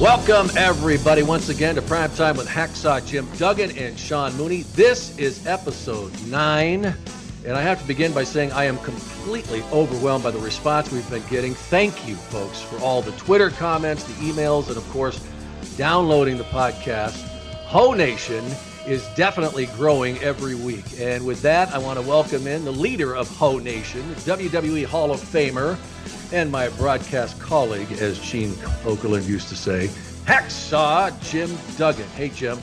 Welcome, everybody, once again to Prime Time with Hacksaw Jim Duggan and Sean Mooney. This is episode nine, and I have to begin by saying I am completely overwhelmed by the response we've been getting. Thank you, folks, for all the Twitter comments, the emails, and of course, downloading the podcast. Ho Nation is definitely growing every week. And with that, I want to welcome in the leader of Ho Nation, WWE Hall of Famer, and my broadcast colleague, as Gene Okerlund used to say, Hacksaw Jim Duggan. Hey, Jim.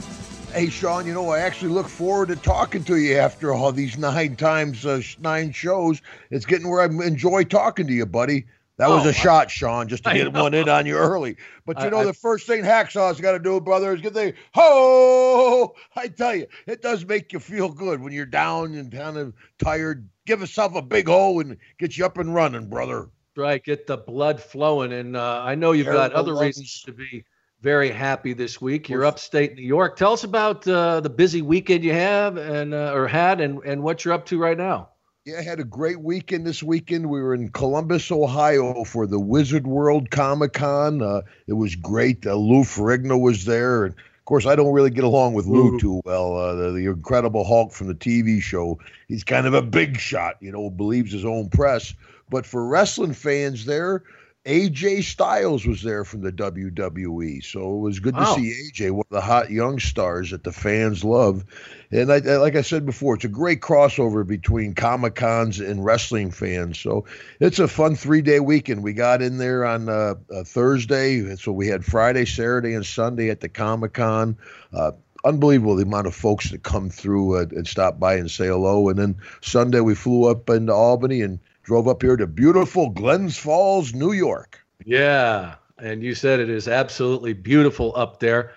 Hey, Sean, you know, I actually look forward to talking to you after all these nine times, uh, nine shows. It's getting where I enjoy talking to you, buddy. That was Oh, a shot, Sean, just to get one in on you early. But you I- know, I- the first thing Hacksaw's got to do, brother, is get the ho. I tell you, it does make you feel good when you're down and kind of tired. Give yourself a big ho and get you up and running, brother. Right, get the blood flowing. And uh, I know you've Air got other lungs. reasons to be very happy this week. You're upstate New York. Tell us about uh, the busy weekend you have and uh, or had, and and what you're up to right now. Yeah, I had a great weekend this weekend. We were in Columbus, Ohio for the Wizard World Comic Con. Uh, it was great. Uh, Lou Ferrigno was there. And of course, I don't really get along with Lou too well. Uh, the, the Incredible Hulk from the TV show. He's kind of a big shot, you know, believes his own press. But for wrestling fans there, AJ Styles was there from the WWE. So it was good to see AJ, one of the hot young stars that the fans love. And I, I- like I said before, it's a great crossover between Comic Cons and wrestling fans. So it's a fun three day weekend. We got in there on uh, uh, Thursday, so we had Friday, Saturday, and Sunday at the Comic Con. Uh, unbelievable the amount of folks that come through uh, and stop by and say hello. And then Sunday we flew up into Albany and drove up here to beautiful Glens Falls, New York. Yeah, and you said it is absolutely beautiful up there.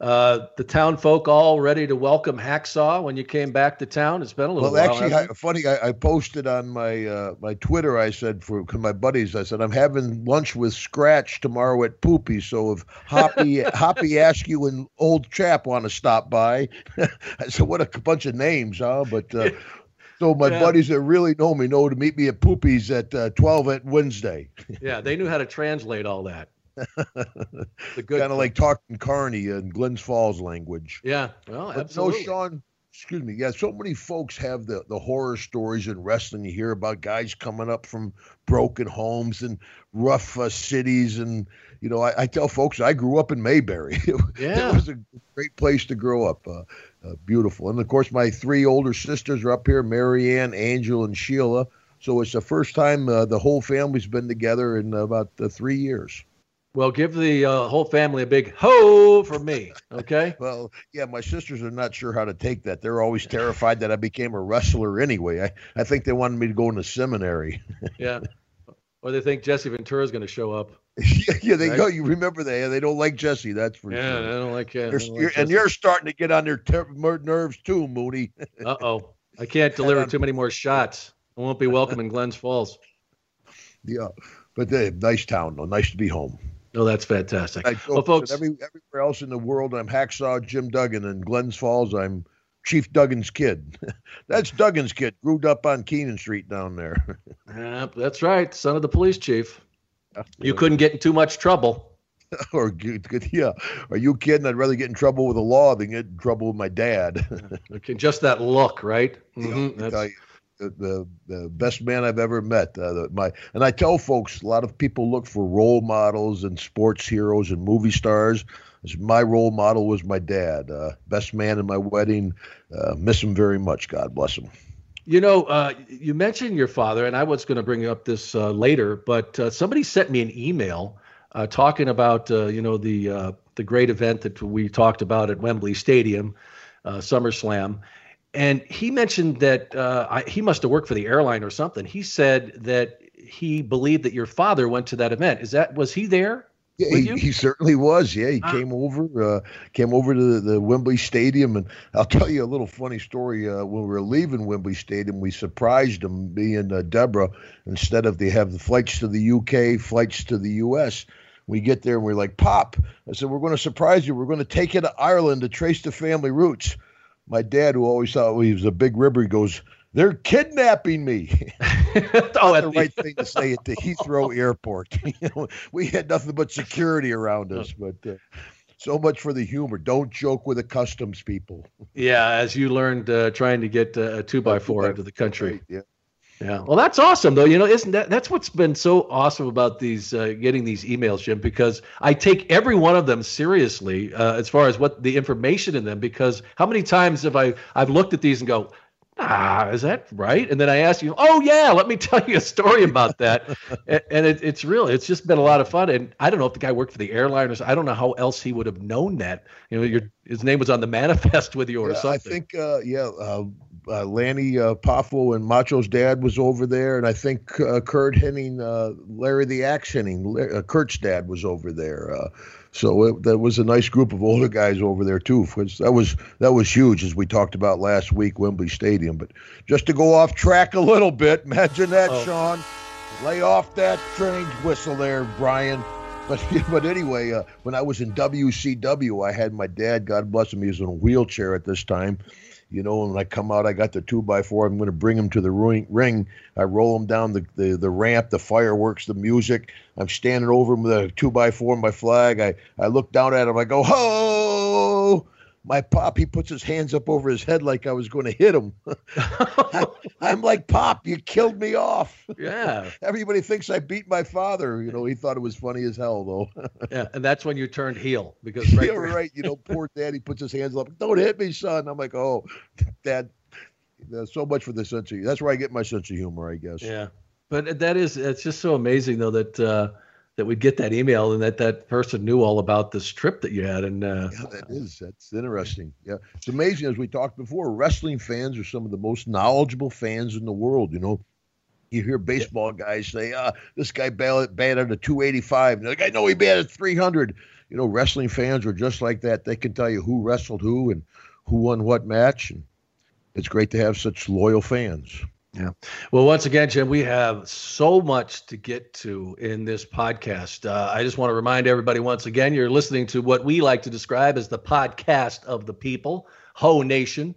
Uh, the town folk all ready to welcome Hacksaw when you came back to town. It's been a little Well, while. actually, I, funny. I, I posted on my uh, my Twitter. I said for my buddies, I said I'm having lunch with Scratch tomorrow at Poopy. So if Hoppy Hoppy Askew and Old Chap want to stop by, I said what a bunch of names, huh? But uh, so my Yeah. buddies that really know me know to meet me at Poopies at uh, 12 at Wednesday. yeah, they knew how to translate all that. The good kind of like talking Carney in Glens Falls language. Yeah, well, But absolutely. no, Sean. Excuse me. Yeah, so many folks have the the horror stories in wrestling. You hear about guys coming up from broken homes and rough uh, cities, and you know, I, I tell folks I grew up in Mayberry. Yeah. it was a great place to grow up. Uh, uh, beautiful, and of course, my three older sisters are up here: Marianne, Angel, and Sheila. So it's the first time uh, the whole family's been together in about uh, three years. Well, give the uh, whole family a big ho for me, okay? Well, yeah, my sisters are not sure how to take that. They're always terrified that I became a wrestler anyway. I, I think they wanted me to go into seminary. Yeah. Or they think Jesse Ventura is going to show up. Yeah, yeah, they Right. go. You remember they they don't like Jesse. That's for sure. Yeah, I don't like. You're- you're- and you're starting to get on their ter- nerves too, Mooney. Uh oh. I can't deliver too many more shots. I won't be welcome in Glens Falls. yeah, but uh, nice town though. Nice to be home. No, that's fantastic. I Well, folks, every, everywhere else in the world, I'm Hacksaw Jim Duggan. In Glens Falls, I'm Chief Duggan's kid. That's Duggan's kid. Grew up on Keenan Street down there. uh, that's right, son of the police chief. You couldn't get in too much trouble. or good, yeah. Are you kidding? I'd rather get in trouble with the law than get in trouble with my dad. Okay, just that look, right? Mhm, that's- tell the, the the best man I've ever met. Uh, the, my and I tell folks a lot of people look for role models and sports heroes and movie stars. My role model was my dad. Uh, best man in my wedding. Uh, miss him very much. God bless him. You know, uh, you mentioned your father, and I was going to bring up this uh, later, but uh, somebody sent me an email uh, talking about uh, you know the uh, the great event that we talked about at Wembley Stadium, SummerSlam, and he mentioned that I, he must have worked for the airline or something. He said that he believed that your father went to that event. Is that was he there? Yeah, he, he certainly was. Yeah, he Ah. came over, uh, came over to the, the Wembley Stadium, and I'll tell you a little funny story. Uh, when we were leaving Wembley Stadium, we surprised him, me and uh, Deborah. Instead of they have the flights to the UK, flights to the US. We get there and we're like, Pop. I said, we're going to surprise you. We're going to take you to Ireland to trace the family roots. My dad, who always thought he was a big ribber, he goes, They're kidnapping me. oh, the right thing to say at the Heathrow Airport. you know, we had nothing but security around us, but uh, so much for the humor. Don't joke with the customs people. Yeah, as you learned uh, trying to get uh, a two by four into the country. Right, yeah. Yeah. Well, that's awesome, though. You know, isn't that that's what's been so awesome about these uh, getting these emails, Jim? Because I take every one of them seriously uh, as far as what the information in them. Because how many times have I I've looked at these and go, ah, is that right? And then I ask you, oh yeah, let me tell you a story about that. and, it, it's really, it's just been a lot of fun. And I don't know if the guy worked for the airline or I don't know how else he would have known that. You know, your his name was on the manifest with you or yeah, something. I think, uh, yeah, uh, uh, Lanny uh, Poffo and Macho's dad was over there, and I think uh, Curt Hennig, uh, Larry the Axe Hennig, uh, Curt's dad was over there. Uh, so it, that was a nice group of older guys over there too. That was that was huge, as we talked about last week, Wembley Stadium. But just to go off track a little bit, imagine that, oh. Sean. Lay off that train whistle there, Brian. But but anyway, uh, when I was in WCW, I had my dad, God bless him, he was in a wheelchair at this time, you know, when I come out, I got the two by four. I'm going to bring him to the ring. I roll him down the, the, the ramp, the fireworks, the music. I'm standing over him with a two by four, my flag. I, I look down at him. I go, ho! My pop, he puts his hands up over his head like I was going to hit him. I, am like, Pop, you killed me off. Yeah. Everybody thinks I beat my father. You know, he thought it was funny as hell, though. yeah, and that's when you turned heel because right, yeah, right. You know, poor daddy puts his hands up. Don't hit me, son. I'm like, oh, dad. So much for the sense of that's where I get my sense of humor, I guess. Yeah, but that is it's just so amazing though that. uh that we'd get that email and that that person knew all about this trip that you had. And uh, yeah, that is that's interesting. Yeah, it's amazing. As we talked before, wrestling fans are some of the most knowledgeable fans in the world. You know, you hear baseball guys say, "Ah, this guy batted a 285," and like, "I know he batted 300." You know, wrestling fans are just like that. They can tell you who wrestled who and who won what match, and it's great to have such loyal fans. Yeah. Well, once again, Jim, we have so much to get to in this podcast. Uh, I just want to remind everybody once again, you're listening to what we like to describe as the podcast of the people, Ho Nation.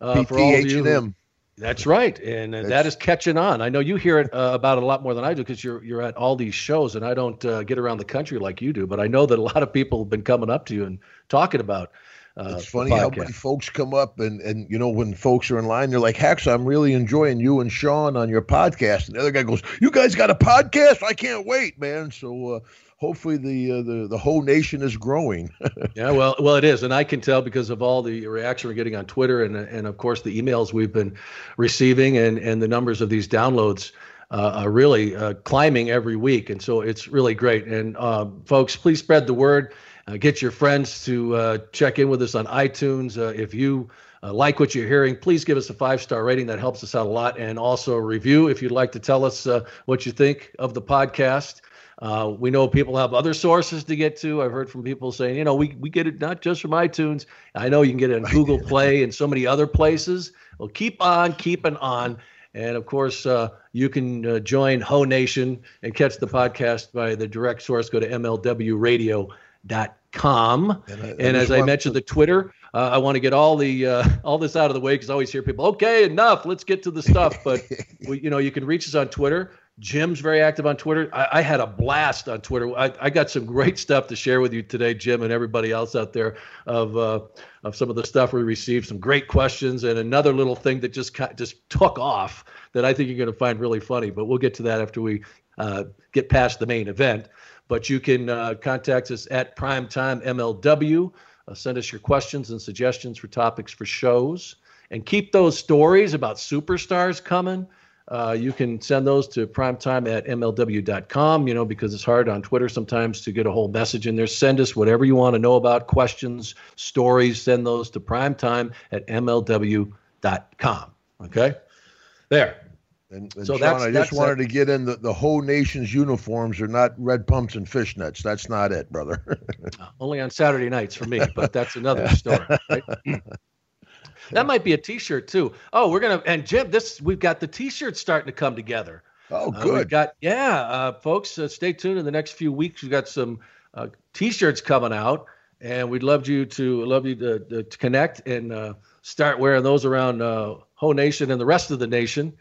Uh, for all of you, that's right, and uh, that is catching on. I know you hear it uh, about it a lot more than I do because you're you're at all these shows, and I don't uh, get around the country like you do. But I know that a lot of people have been coming up to you and talking about uh, it's funny how many folks come up and and you know when folks are in line, they're like, "Hex, I'm really enjoying you and Sean on your podcast." And the other guy goes, "You guys got a podcast? I can't wait, man!" So uh, hopefully the uh, the the Ho Nation is growing. yeah, well, well, it is, and I can tell because of all the reaction we're getting on Twitter and and of course the emails we've been receiving and and the numbers of these downloads. Uh, are really uh, climbing every week, and so it's really great. And um, folks, please spread the word. Uh, get your friends to uh, check in with us on iTunes. Uh, if you uh, like what you're hearing, please give us a five star rating. That helps us out a lot. And also a review if you'd like to tell us uh, what you think of the podcast. Uh, we know people have other sources to get to. I've heard from people saying, you know, we, we get it not just from iTunes. I know you can get it on Google Play and so many other places. Well, keep on keeping on. And of course, uh, you can uh, join Ho Nation and catch the podcast by the direct source. Go to MLW dot com. And, I, and as I mentioned, the Twitter. Uh, I want to get all the uh, all this out of the way because I always hear people, okay, enough, let's get to the stuff. But we, you know, you can reach us on Twitter. Jim's very active on Twitter. I, I had a blast on Twitter. I, I, got some great stuff to share with you today, Jim, and everybody else out there of uh, of some of the stuff we received. Some great questions and another little thing that just just took off that I think you're going to find really funny. But we'll get to that after we uh, get past the main event. But you can uh, contact us at Primetime MLW. Uh, send us your questions and suggestions for topics for shows. And keep those stories about superstars coming. Uh, you can send those to primetime at mlw.com, you know, because it's hard on Twitter sometimes to get a whole message in there. Send us whatever you want to know about, questions, stories, send those to primetime at mlw.com. Okay? There. And, and so Sean, that's, I just that's wanted to get in the, the Ho Nation's uniforms are not red pumps and fishnets. That's not it, brother. Uh, only on Saturday nights for me, but that's another story. Right? that might be a T-shirt too. Oh, we're gonna and Jim, this we've got the T-shirts starting to come together. Oh, good. Uh, we've got yeah, uh, folks. Uh, stay tuned in the next few weeks. We've got some uh, T-shirts coming out, and we'd love you to love you to, to, to connect and start wearing those around uh, Ho Nation and the rest of the nation.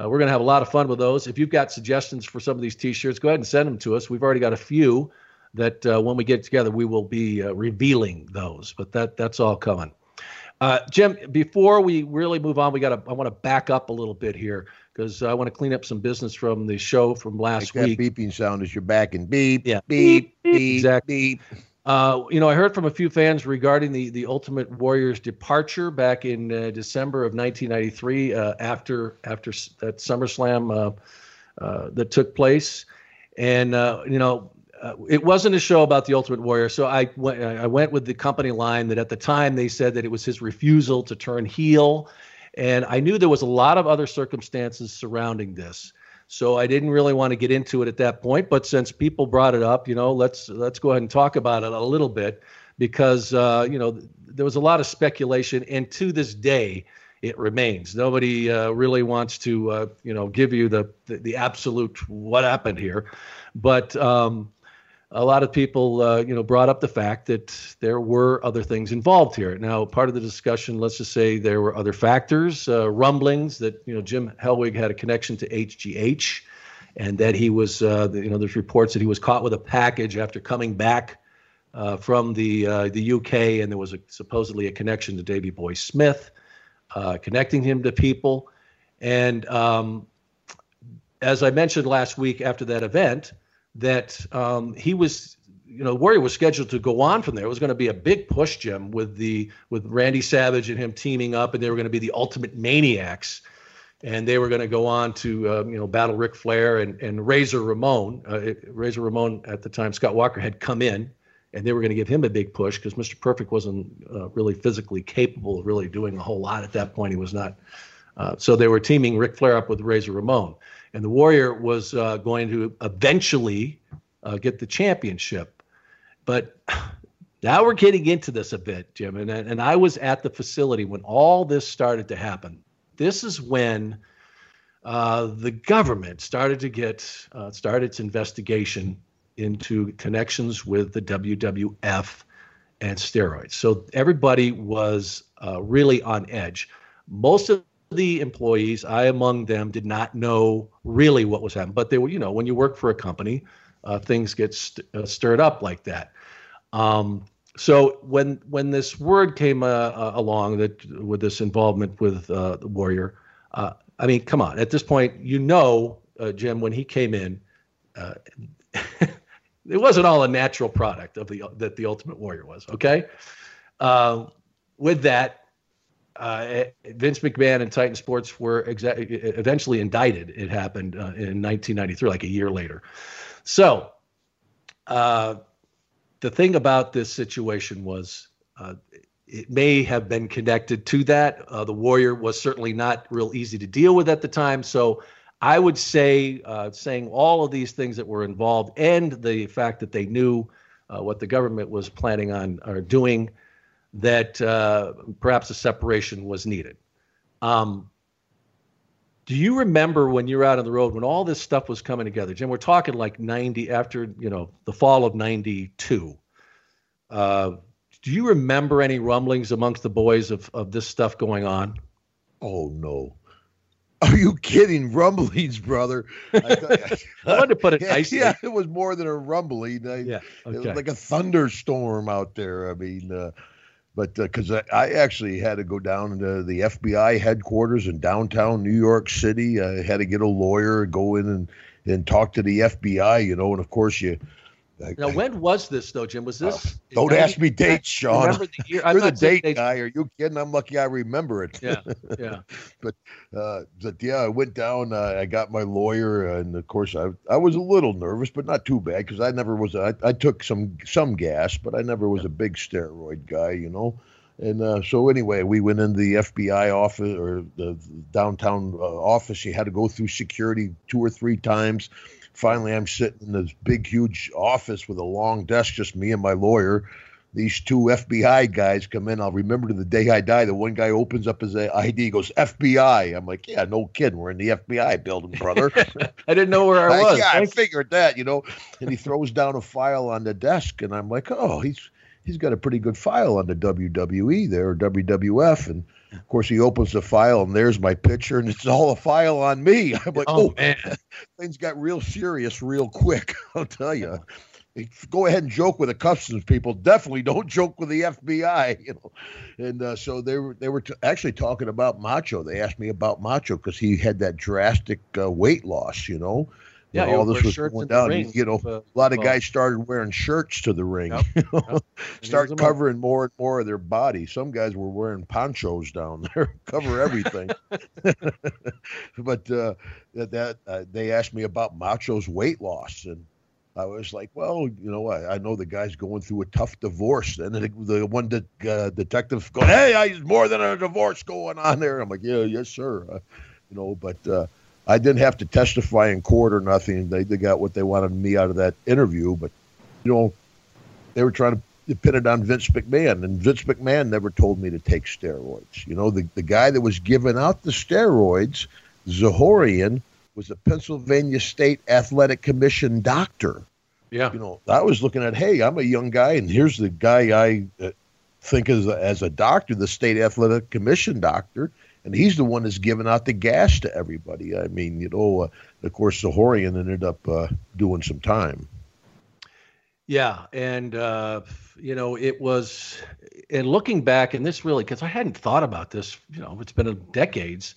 Uh, we're going to have a lot of fun with those. If you've got suggestions for some of these T-shirts, go ahead and send them to us. We've already got a few that uh, when we get together, we will be uh, revealing those. But that that's all coming. Uh, Jim, before we really move on, we got to. I want to back up a little bit here because I want to clean up some business from the show from last week. That beeping sound as you're back and beep, yeah. beep, beep, beep, exactly. beep. Uh, you know, I heard from a few fans regarding the the Ultimate Warrior's departure back in uh, December of 1993 uh, after after that SummerSlam uh, uh, that took place, and you know. it wasn't a show about the Ultimate Warrior, so I went. I went with the company line that at the time they said that it was his refusal to turn heel, and I knew there was a lot of other circumstances surrounding this. So I didn't really want to get into it at that point, but since people brought it up, you know, let's let's go ahead and talk about it a little bit because uh, you know there was a lot of speculation, and to this day, it remains. Nobody uh, really wants to uh, you know give you the, the, the absolute what happened here, but um, a lot of people, uh, you know, brought up the fact that there were other things involved here. Now, part of the discussion, let's just say there were other factors, uh, rumblings that you know Jim Hellwig had a connection to HGH, and that he was, uh, you know, there's reports that he was caught with a package after coming back uh, from the uh, the UK, and there was a, supposedly a connection to Davy Boy Smith, uh, connecting him to people, and um, as I mentioned last week after that event that um, he was you know warrior was scheduled to go on from there it was going to be a big push jim with the with randy savage and him teaming up and they were going to be the ultimate maniacs and they were going to go on to uh, you know battle Ric Flair and and Razor Ramon. Uh, Razor Ramon at the time, Scott Walker had come in, and they were going to give him a big push because Mr. Perfect wasn't uh, really physically capable of really doing a whole lot at that point. He was not. Uh, so they were teaming Ric Flair up with Razor Ramon and the Warrior was uh, going to eventually uh, get the championship. But now we're getting into this a bit, Jim, and and I was at the facility when all this started to happen. This is when uh, the government started to get uh, started its investigation into connections with the WWF and steroids. So everybody was uh, really on edge. Most of the employees, I among them, did not know really what was happening. But they were, you know, when you work for a company, uh, things get st- uh, stirred up like that. Um, so when when this word came uh, uh along that with this involvement with uh, the Warrior, uh, I mean, come on. At this point, you know, Jim, when he came in, it wasn't all a natural product of the that the Ultimate Warrior was. Okay, with that, uh, Vince McMahon and Titan Sports were exa- eventually indicted. It happened uh, in 1993, like a year later. So, uh, the thing about this situation was uh, it may have been connected to that. Uh, the Warrior was certainly not real easy to deal with at the time. So, I would say, uh, saying all of these things that were involved and the fact that they knew what the government was planning on or doing that uh, perhaps a separation was needed. Um, do you remember when you were out on the road when all this stuff was coming together, Jim? We're talking like 90 after you know the fall of 92. Uh, do you remember any rumblings amongst the boys of, of this stuff going on? Oh no. Are you kidding? Rumblings, brother. I, thought, I wanted to put it yeah, nicely. Yeah, it was more than a rumbling. I, yeah, okay. It was like a thunderstorm out there. I mean, uh, but because uh, I, I, actually had to go down to the FBI headquarters in downtown New York City. I had to get a lawyer, go in and, and talk to the FBI, you know, and of course you. Now, when was this though, Jim? Was this? Uh, don't 90, ask me dates, Sean. Remember the year? You're the date dates. guy. Are you kidding? I'm lucky I remember it. Yeah, yeah. but, uh, but yeah, I went down. Uh, I got my lawyer, and of course, I I was a little nervous, but not too bad because I never was. I, I took some some gas, but I never was a big steroid guy, you know. And uh, so anyway, we went into the FBI office or the downtown uh, office. You had to go through security two or three times. Finally, I'm sitting in this big, huge office with a long desk, just me and my lawyer. These two FBI guys come in. I'll remember to the day I die. The one guy opens up his ID, goes FBI. I'm like, yeah, no kidding. We're in the FBI building, brother. I didn't know where I was. yeah, I figured that, you know. And he throws down a file on the desk, and I'm like, oh, he's he's got a pretty good file on the WWE there or WWF, and of course, he opens the file and there's my picture, and it's all a file on me. I'm like, oh, oh man, things got real serious real quick. I'll tell you. Go ahead and joke with the customs people. Definitely don't joke with the FBI. You know, and uh, so they were they were t- actually talking about Macho. They asked me about Macho because he had that drastic uh, weight loss. You know, yeah, all this was going down. Ring, you know, uh, a lot of guys started wearing shirts to the ring. Yep, yep. Start covering more and more of their body. Some guys were wearing ponchos down there, cover everything. but uh, that uh, they asked me about Macho's weight loss, and I was like, well, you know, I, I know the guy's going through a tough divorce, and the, the one that uh, detective going, hey, I, more than a divorce going on there. I'm like, yeah, yes, sir. Uh, you know, but uh, I didn't have to testify in court or nothing. They, they got what they wanted me out of that interview, but you know, they were trying to pin it on Vince McMahon, and Vince McMahon never told me to take steroids. You know, the, the guy that was giving out the steroids, Zahorian, was a Pennsylvania State Athletic Commission doctor. Yeah. You know, I was looking at, hey, I'm a young guy, and here's the guy I uh, think as a, as a doctor, the State Athletic Commission doctor and he's the one that's giving out the gas to everybody. I mean, you know, uh, of course, Zahorian ended up uh, doing some time. Yeah, and uh, you know, it was, and looking back, and this really, because I hadn't thought about this. You know, it's been decades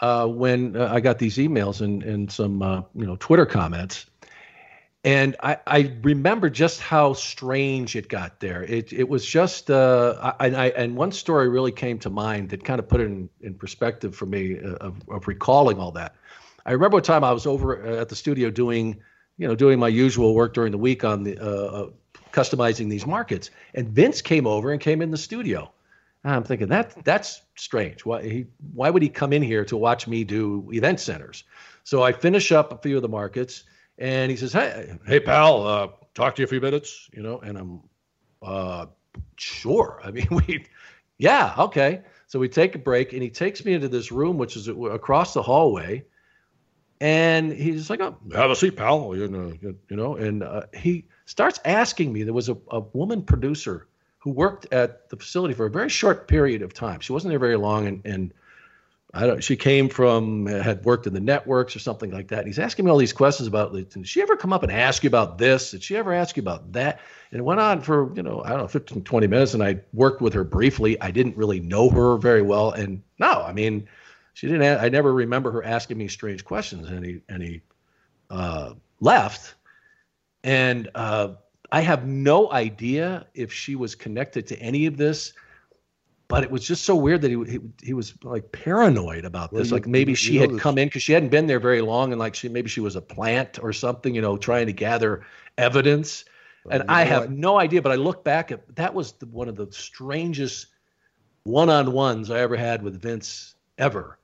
uh, when uh, I got these emails and and some uh, you know Twitter comments and I, I remember just how strange it got there. It it was just uh, I, I, and one story really came to mind that kind of put it in, in perspective for me uh, of, of recalling all that. I remember one time I was over at the studio doing you know doing my usual work during the week on the uh, uh, customizing these markets, and Vince came over and came in the studio. And I'm thinking that that's strange. Why he why would he come in here to watch me do event centers? So I finish up a few of the markets and he says, "Hey, hey, pal, uh, talk to you a few minutes," you know. And I'm, uh, sure. I mean, we, yeah, okay. So we take a break, and he takes me into this room, which is across the hallway, and he's like, "Oh, have a seat, pal," you know, you know. And uh, he starts asking me. There was a, a woman producer who worked at the facility for a very short period of time. She wasn't there very long, and and I don't. She came from had worked in the networks or something like that. And he's asking me all these questions about. Did she ever come up and ask you about this? Did she ever ask you about that? And it went on for you know I don't know 15, 20 minutes. And I worked with her briefly. I didn't really know her very well. And no, I mean, she didn't. I never remember her asking me strange questions. And he and he uh, left. And uh, I have no idea if she was connected to any of this but it was just so weird that he he, he was like paranoid about this. Well, like maybe she had this. come in because she hadn't been there very long, and like she maybe she was a plant or something, you know, trying to gather evidence. Well, and I have what? no idea, but I look back at that was the, one of the strangest one-on-ones I ever had with Vince ever.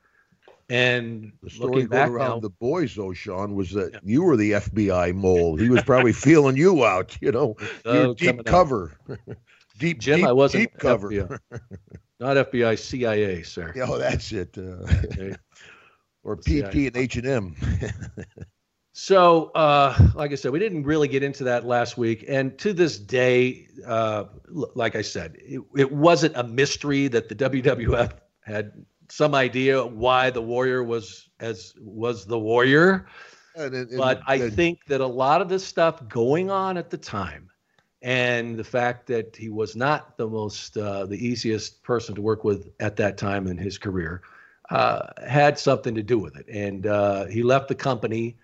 And the story going around now, the boys, though, Sean, was that yeah. you were the FBI mole. He was probably feeling you out. You know, oh, deep cover. Deep, Jim, deep, I wasn't deep cover. FBI. Not FBI, CIA, sir. Yeah, oh, that's it. Uh, okay. or PT and H and M. So, uh, like I said, we didn't really get into that last week, and to this day, uh, like I said, it, it, wasn't a mystery that the WWF had some idea why the Warrior was as was the Warrior. And, and, but I think that a lot of this stuff going on at the time and the fact that he was not the most uh, the easiest person to work with at that time in his career uh, had something to do with it. And uh, he left the company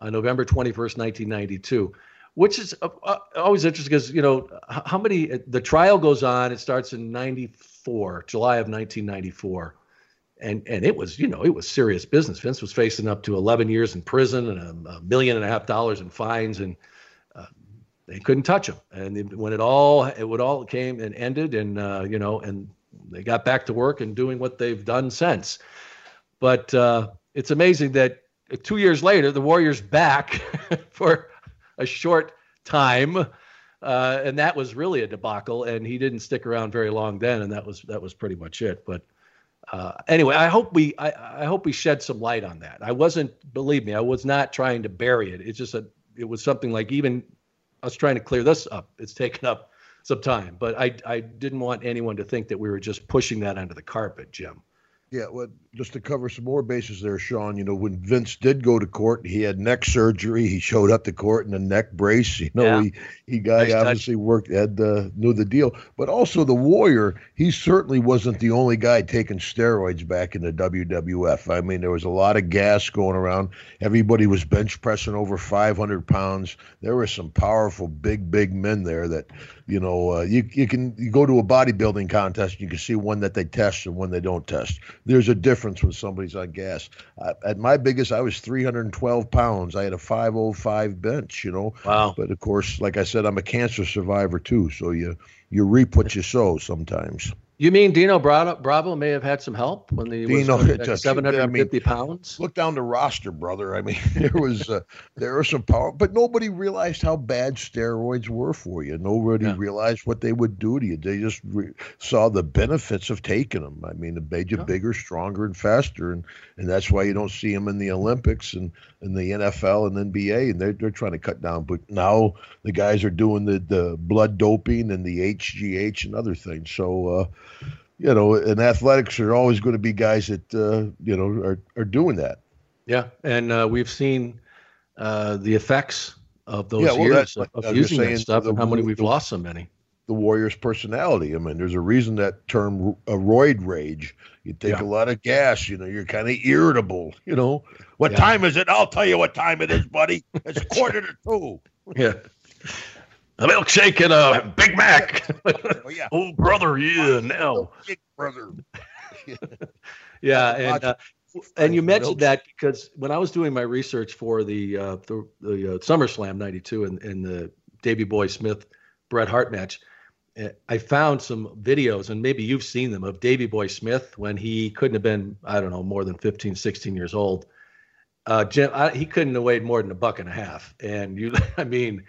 on november 21st 1992 which is uh, uh, always interesting because you know how many the trial goes on it starts in 94 july of 1994 and and it was you know it was serious business. Vince was facing up to 11 years in prison and a, a million and a half dollars in fines and they couldn't touch him. And when it all it would all came and ended, and uh, you know, and they got back to work and doing what they've done since. But uh, it's amazing that two years later, the Warriors back for a short time, uh, and that was really a debacle. And he didn't stick around very long then, and that was that was pretty much it. But uh, anyway, I hope we I, I hope we shed some light on that. I wasn't, believe me, I was not trying to bury it. It's just a it was something like even us trying to clear this up. It's taken up some time. But I I didn't want anyone to think that we were just pushing that under the carpet, Jim. Yeah, well, just to cover some more bases there, Sean. You know, when Vince did go to court, he had neck surgery. He showed up to court in a neck brace. You know, yeah. he he guy nice obviously touch. worked had uh, knew the deal. But also the Warrior, he certainly wasn't the only guy taking steroids back in the WWF. I mean, there was a lot of gas going around. Everybody was bench pressing over 500 pounds. There were some powerful, big, big men there that you know, uh, you you can you go to a bodybuilding contest, you can see one that they test and one they don't test. There's a difference when somebody's on gas. Uh, at my biggest, I was 312 pounds. I had a 505 bench. You know. Wow. But of course, like I said, I'm a cancer survivor too. So you you reap what you sow sometimes. You mean Dino Bravo, Bravo may have had some help when the Dino was 750 I mean, pounds? Look down the roster, brother. I mean, there was uh, there was some power, but nobody realized how bad steroids were for you. Nobody yeah. realized what they would do to you. They just re- saw the benefits of taking them. I mean, it made you yeah. bigger, stronger, and faster, and and that's why you don't see them in the Olympics and in the NFL and NBA, and they're they're trying to cut down. But now the guys are doing the the blood doping and the HGH and other things. So. Uh, you know, in athletics, there are always going to be guys that uh, you know are are doing that. Yeah, and uh, we've seen uh, the effects of those yeah, well, years of, of using that stuff, the, and how many we've the, lost so many. The Warriors' personality. I mean, there's a reason that term a roid rage. You take yeah. a lot of gas. You know, you're kind of irritable. You know, what yeah. time is it? I'll tell you what time it is, buddy. It's quarter to two. Yeah a milkshake and a Big Mac. oh, yeah. oh brother, yeah, now. Big brother. yeah, and uh, and you mentioned that because when I was doing my research for the uh, the, the uh, SummerSlam '92 and, and the Davy Boy Smith Bret Hart match, eh, I found some videos, and maybe you've seen them, of Davy Boy Smith when he couldn't have been, I don't know, more than 15, 16 years old. Uh, Jim, I, he couldn't have weighed more than a buck and a half. And you, I mean,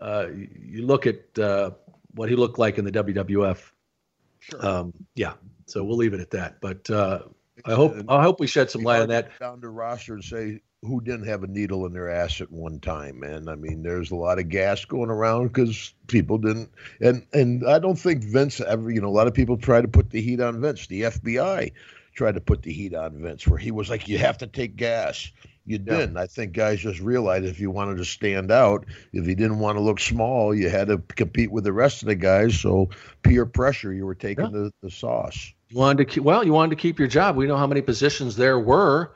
uh, you look at uh, what he looked like in the WWF. Sure. Um, yeah. So we'll leave it at that. But uh, I hope I hope we shed some light on that. Down to roster and say who didn't have a needle in their ass at one time, man. I mean, there's a lot of gas going around because people didn't, and and I don't think Vince ever. You know, a lot of people try to put the heat on Vince. The FBI tried to put the heat on Vince, where he was like, "You have to take gas." You didn't. Yeah. I think guys just realized if you wanted to stand out, if you didn't want to look small, you had to compete with the rest of the guys. So peer pressure, you were taking yeah. the, the sauce. You wanted to keep, well, you wanted to keep your job. We know how many positions there were,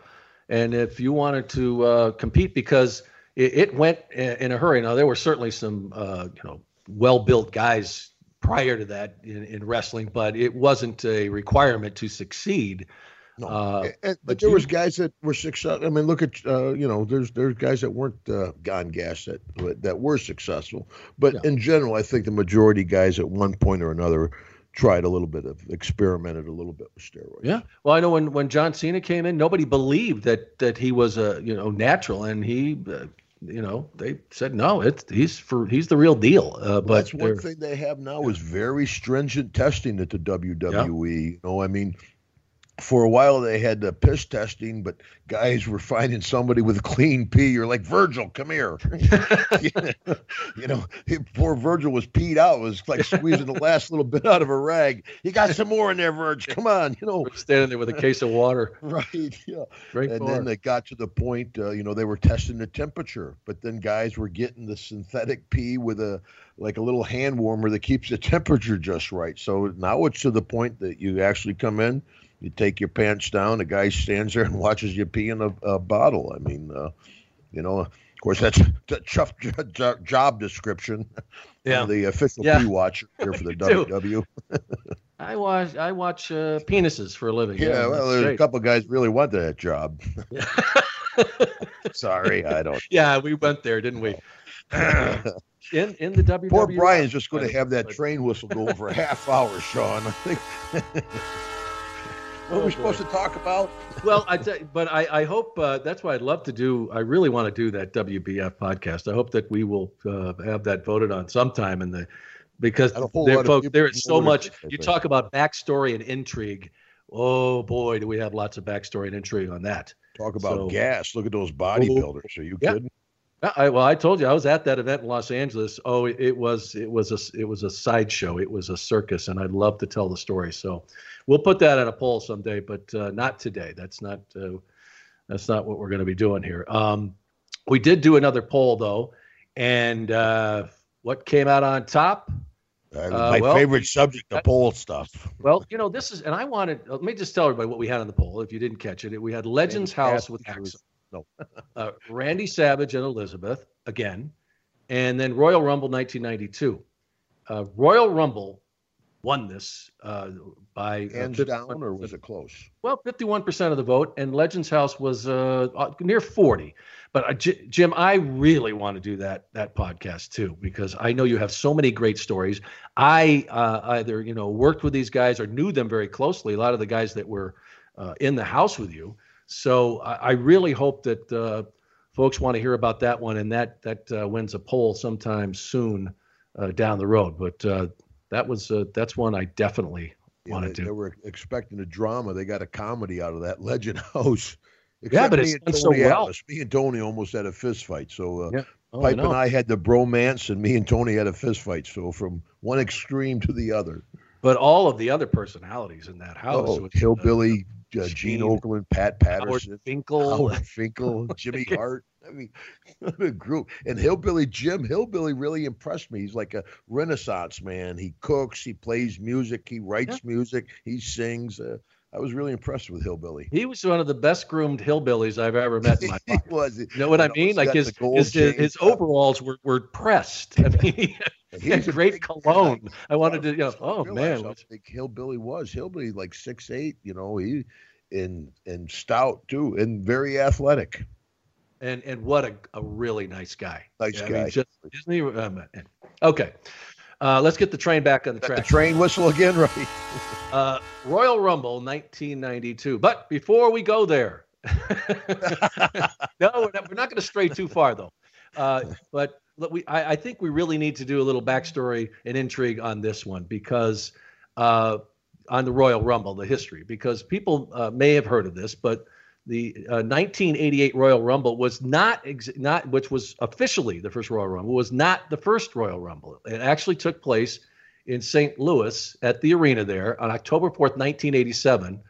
and if you wanted to uh, compete, because it, it, went in a hurry. Now there were certainly some, uh, you know, well-built guys prior to that in, in wrestling, but it wasn't a requirement to succeed. No, uh, and, but there you, was guys that were successful. I mean, look at uh, you know, there's there's guys that weren't uh, gone gas that that were successful. But yeah. in general, I think the majority guys at one point or another tried a little bit of experimented a little bit with steroids. Yeah. Well, I know when when John Cena came in, nobody believed that that he was a you know natural, and he. Uh, you know, they said no. It's he's for he's the real deal. Uh, but that's one thing they have now is very stringent testing at the WWE. Yeah. You know, I mean, for a while they had the piss testing, but guys were finding somebody with clean pee. You're like, Virgil, come here. you know, poor Virgil was peed out. It was like squeezing the last little bit out of a rag. You got some more in there, Virgil. Come on. You know, standing there with a case of water. right. Yeah. Great and then they got to the point, uh, you know, they were testing the temperature, but then guys were getting the synthetic pee with a like a little hand warmer that keeps the temperature just right. So now it's to the point that you actually come in you take your pants down. The guy stands there and watches you pee in a, a bottle. I mean, uh, you know, of course, that's a tough job description. Yeah, the official yeah. pee watcher here for the WW. I watch I watch uh, penises for a living. Yeah, yeah well, there's great. a couple guys really want that job. Sorry, I don't. Yeah, we went there, didn't we? in in the WW. Poor Brian's just going to have that train whistle go for a half hour, Sean. I think. What oh, are we supposed to talk about? well, I t- but I, I hope uh, that's why I'd love to do. I really want to do that WBF podcast. I hope that we will uh, have that voted on sometime in the because there, folks, there is so much. You talk about backstory and intrigue. Oh boy, do we have lots of backstory and intrigue on that. Talk about so, gas. Look at those bodybuilders. Are you yeah. kidding? I, well, I told you I was at that event in Los Angeles. Oh, it, it was it was a it was a sideshow. It was a circus, and I'd love to tell the story. So, we'll put that on a poll someday, but uh, not today. That's not uh, that's not what we're going to be doing here. Um, we did do another poll though, and uh, what came out on top? Uh, my well, favorite subject, the poll stuff. Well, you know, this is, and I wanted. Let me just tell everybody what we had on the poll. If you didn't catch it, we had Legends House with Axel. No. uh, Randy Savage and Elizabeth again, and then Royal Rumble 1992. Uh, Royal Rumble won this uh, by uh, hands down, or was it close? Well, 51% of the vote, and Legends House was uh, uh near 40. But J- Jim, I really want to do that that podcast too because I know you have so many great stories. I either you know worked with these guys or knew them very closely. A lot of the guys that were in the house with you. So I, I really hope that uh, folks want to hear about that one, and that that uh, wins a poll sometime soon uh, down the road. But uh, that was uh, that's one I definitely yeah, want to do. They were expecting a drama. They got a comedy out of that Legend House. yeah, but it's done so well. Me and Tony almost had a fist fight. So uh, yeah. oh, Pipe I and I had the bromance, and me and Tony had a fist fight. So from one extreme to the other. But all of the other personalities in that house, oh, Hillbilly, uh, Gene Okerlund, Pat Patterson, Howard Finkel, Howard Finkel, Jimmy Hart. I mean, what a group. And Hillbilly Jim, Hillbilly really impressed me. He's like a renaissance man. He cooks, he plays music, he writes yeah. music, he sings. Uh, I was really impressed with Hillbilly. He was one of the best groomed hillbillies I've ever met in my life. he was. You know what I mean? Like his his, his overalls were, were pressed. I mean, he had great cologne. Guy. I wanted to, you know, oh man, how big Hillbilly was. Hillbilly like six eight. You know, he and and stout too, and very athletic. And and what a, a really nice guy. Nice yeah, guy. I mean, just, isn't he? Um, okay. Uh, let's get the train back on the track. The train whistle again, right? uh, Royal Rumble 1992. But before we go there, no, we're not, not going to stray too far though. Uh, but we, I, I, think we really need to do a little backstory and intrigue on this one because uh, on the Royal Rumble, the history, because people uh, may have heard of this, but the uh, 1988 Royal Rumble was not ex- not which was officially the first Royal Rumble was not the first Royal Rumble. It actually took place in St. Louis at the arena there on October 4th, 1987.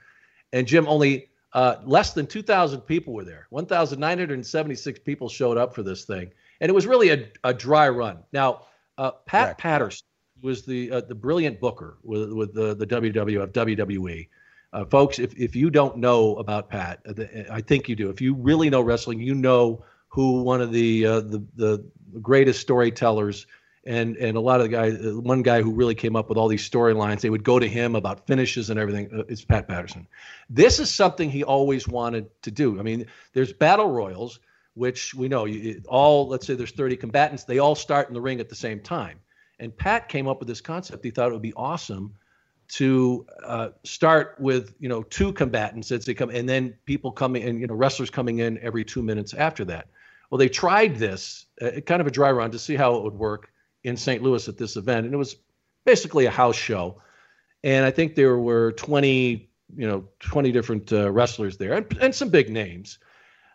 And Jim, only uh, less than 2,000 people were there. 1,976 people showed up for this thing, and it was really a, a dry run. Now, uh, Pat Patterson was the uh, the brilliant booker with with the the WWF WWE. Uh, folks, if, if you don't know about Pat, uh, I think you do. If you really know wrestling, you know who one of the uh, the, the greatest storytellers and and a lot of the guys. Uh, one guy who really came up with all these storylines. They would go to him about finishes and everything. Uh, it's Pat Patterson. This is something he always wanted to do. I mean, there's battle royals, which we know you, all. Let's say there's 30 combatants. They all start in the ring at the same time. And Pat came up with this concept. He thought it would be awesome to uh, start with you know two combatants as they come, and then people coming and you know wrestlers coming in every two minutes after that. Well, they tried this, uh, kind of a dry run, to see how it would work in St. Louis at this event, and it was basically a house show. And I think there were 20, you know, 20 different uh, wrestlers there, and, and some big names.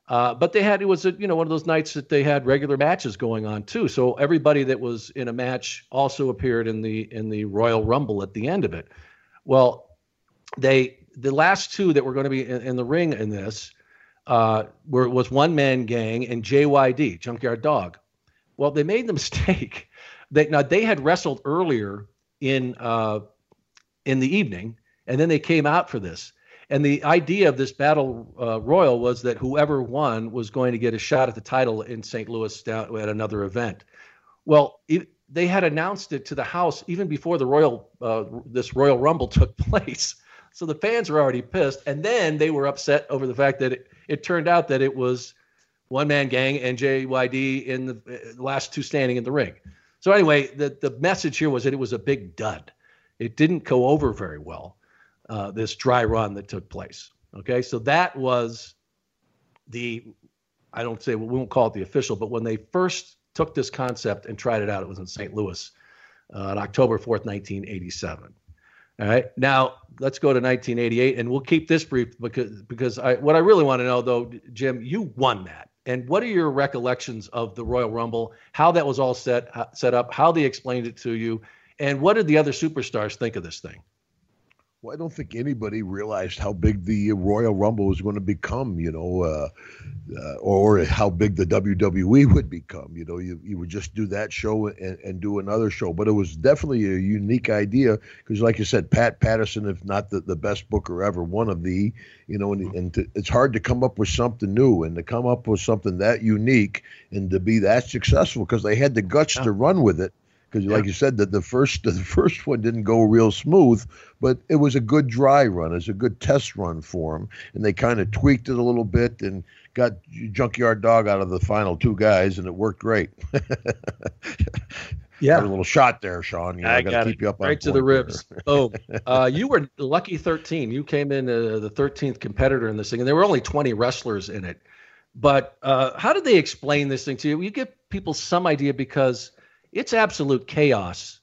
Uh, but they had it was a, you know one of those nights that they had regular matches going on too. So everybody that was in a match also appeared in the in the Royal Rumble at the end of it. Well, they the last two that were going to be in, in the ring in this uh, were was one man gang and JYD Junkyard Dog. Well, they made the mistake. They now they had wrestled earlier in uh, in the evening, and then they came out for this. And the idea of this battle uh, royal was that whoever won was going to get a shot at the title in St. Louis down at another event. Well, it, they had announced it to the House even before the royal uh, this Royal Rumble took place. So the fans were already pissed, and then they were upset over the fact that it, it turned out that it was one man gang and JYD in the uh, last two standing in the ring. So anyway, the the message here was that it was a big dud. It didn't go over very well uh, this dry run that took place. Okay, so that was the I don't say we won't call it the official, but when they first took this concept and tried it out, it was in St. Louis uh, on October 4th, 1987. All right, now let's go to 1988, and we'll keep this brief because because I what I really want to know though, Jim, you won that. And what are your recollections of the Royal Rumble? How that was all set set up? How they explained it to you? And what did the other superstars think of this thing? Well, I don't think anybody realized how big the Royal Rumble was going to become, you know, uh, uh, or how big the WWE would become. You know, you, you would just do that show and, and do another show. But it was definitely a unique idea because, like you said, Pat Patterson, if not the, the best booker ever, one of the, you know, and, and to, it's hard to come up with something new and to come up with something that unique and to be that successful because they had the guts yeah. to run with it because yeah. like you said that the first the first one didn't go real smooth but it was a good dry run. It was a good test run for them and they kind of tweaked it a little bit and got junkyard dog out of the final two guys and it worked great. Yeah. A little shot there sean. You know, i got to keep you up right to the ribs. oh uh, you were lucky 13 you came in uh, the 13th competitor in this thing and there were only 20 wrestlers in it. But uh, how did they explain this thing to you? You give people some idea because it's absolute chaos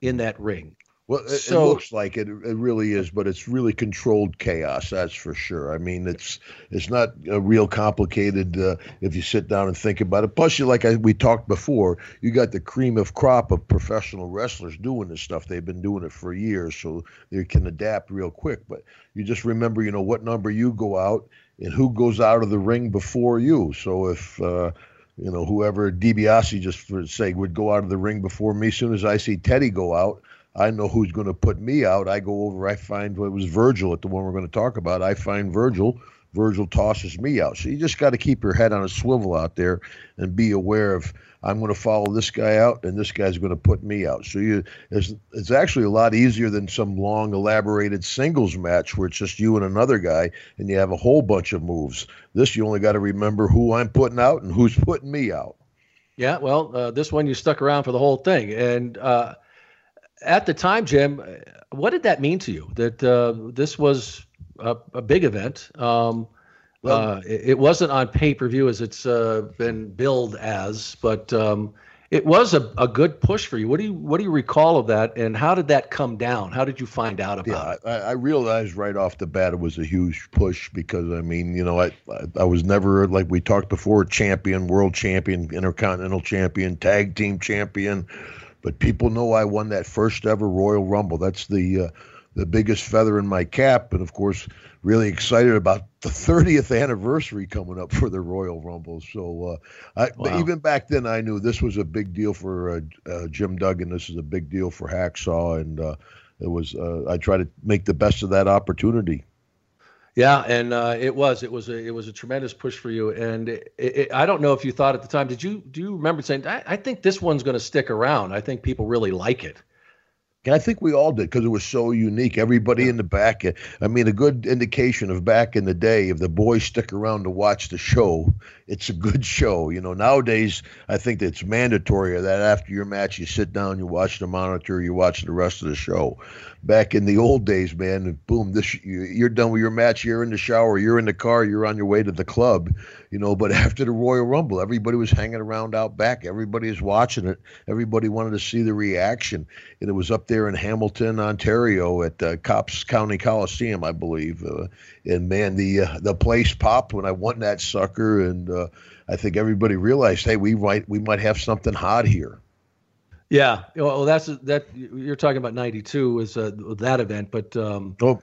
in that ring. Well, it, so, it looks like it. It really is, but it's really controlled chaos. That's for sure. I mean, it's it's not a real complicated uh, if you sit down and think about it. Plus, you like I, we talked before, you got the cream of crop of professional wrestlers doing this stuff. They've been doing it for years, so they can adapt real quick. But you just remember, you know, what number you go out and who goes out of the ring before you. So if uh, you know, whoever DiBiase just for say would go out of the ring before me. As soon as I see Teddy go out, I know who's going to put me out. I go over, I find what was Virgil at the one we're going to talk about. I find Virgil. Virgil tosses me out. So you just got to keep your head on a swivel out there and be aware of I'm going to follow this guy out, and this guy's going to put me out. So you, it's, it's actually a lot easier than some long, elaborated singles match where it's just you and another guy, and you have a whole bunch of moves. This you only got to remember who I'm putting out and who's putting me out. Yeah, well, uh, this one you stuck around for the whole thing, and uh, at the time, Jim, what did that mean to you? That uh, this was a, a big event. Um, well, uh, it, it, wasn't on pay per view as it's uh, been billed as, but um, it was a, a good push for you. What do you what do you recall of that, and how did that come down? How did you find out about yeah, it? I, I realized right off the bat it was a huge push because I mean, you know, I I was never like we talked before, champion, world champion, intercontinental champion, tag team champion, but people know I won that first ever Royal Rumble. That's the uh, the biggest feather in my cap, and of course really excited about the 30th anniversary coming up for the Royal Rumble. So, uh, I, wow. even back then, I knew this was a big deal for uh, uh, Jim Duggan. This is a big deal for Hacksaw, and uh, it was. Uh, I try to make the best of that opportunity. Yeah, and uh, it was it was a, it was a tremendous push for you, and it, it, I don't know if you thought at the time. Did you do you remember saying I, I think this one's going to stick around? I think people really like it. And I think we all did because it was so unique. Everybody yeah. in the back. Eh, I mean, a good indication of back in the day, if the boys stick around to watch the show, it's a good show. You know, nowadays I think it's mandatory that after your match you sit down, you watch the monitor, you watch the rest of the show. Back in the old days, man, boom, this you're done with your match. You're in the shower, you're in the car, you're on your way to the club. You know, but after the Royal Rumble, everybody was hanging around out back. Everybody was watching it. Everybody wanted to see the reaction, and it was up there in Hamilton, Ontario, at uh, Copps County Coliseum, I believe. Uh, and man, the uh, the place popped when I won that sucker, and uh, I think everybody realized, hey, we might we might have something hot here. Yeah, well, that's that. You're talking about '92 was uh, that event, but um, oh,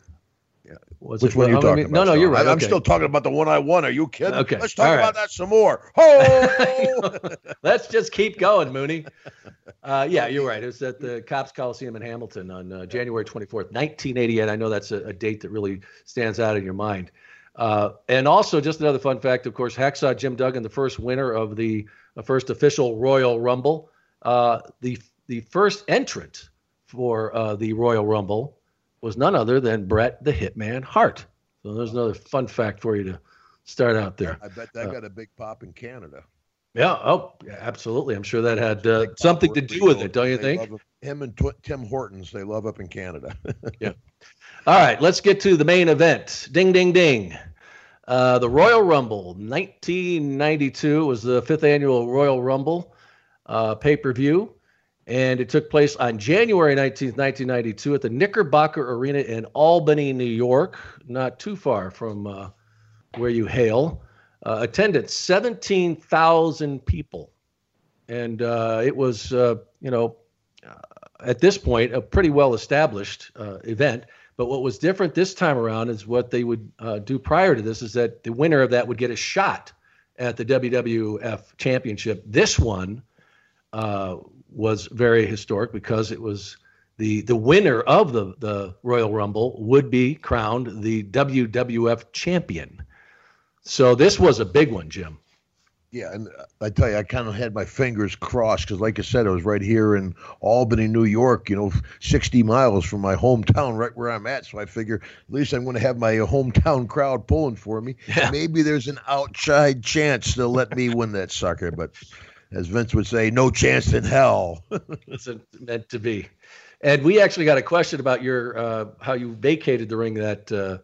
was Which it, one are you talking about? No, no, you're right. I, am still talking about the one I won. Are you kidding? Okay, let's talk about that some more. Oh, let's just keep going, Mooney. Uh, yeah, you're right. It was at the Copps Coliseum in Hamilton on uh, January 24th, 1988. I know that's a, a, date that really stands out in your mind. Uh, and also, just another fun fact, of course, Hacksaw Jim Duggan, the first winner of the first official Royal Rumble, uh, the the first entrant for uh, the Royal Rumble was none other than Bret the Hitman Hart. So there's another fun fact for you to start out there. I bet that uh, got a big pop in Canada. Yeah. Oh, yeah, absolutely. I'm sure that had uh, something to do with it, don't you think? Him, him and T- Tim Hortons, they love up in Canada. yeah. All right, let's get to the main event. Ding, ding, ding. Uh, the Royal Rumble, 1992 was the fifth annual Royal Rumble uh, pay per view and it took place on January 19th, 1992, at the Knickerbocker Arena in Albany, New York, not too far from uh, where you hail. uh, attendance 17,000 people. And uh, it was, uh, you know, uh, at this point, a pretty well established uh, event. But what was different this time around is what they would uh, do prior to this is that the winner of that would get a shot at the WWF Championship. This one was very historic because it was the the winner of the the Royal Rumble would be crowned the WWF champion. So this was a big one, Jim. Yeah, and I tell you, I kind of had my fingers crossed because, like I said, I was right here in Albany, New York. You know, 60 miles from my hometown, right where I'm at. So I figure at least I'm going to have my hometown crowd pulling for me. Yeah. Maybe there's an outside chance they'll let me win that sucker, but as Vince would say, no chance in hell. it's meant to be. And we actually got a question about your uh, how you vacated the ring that uh,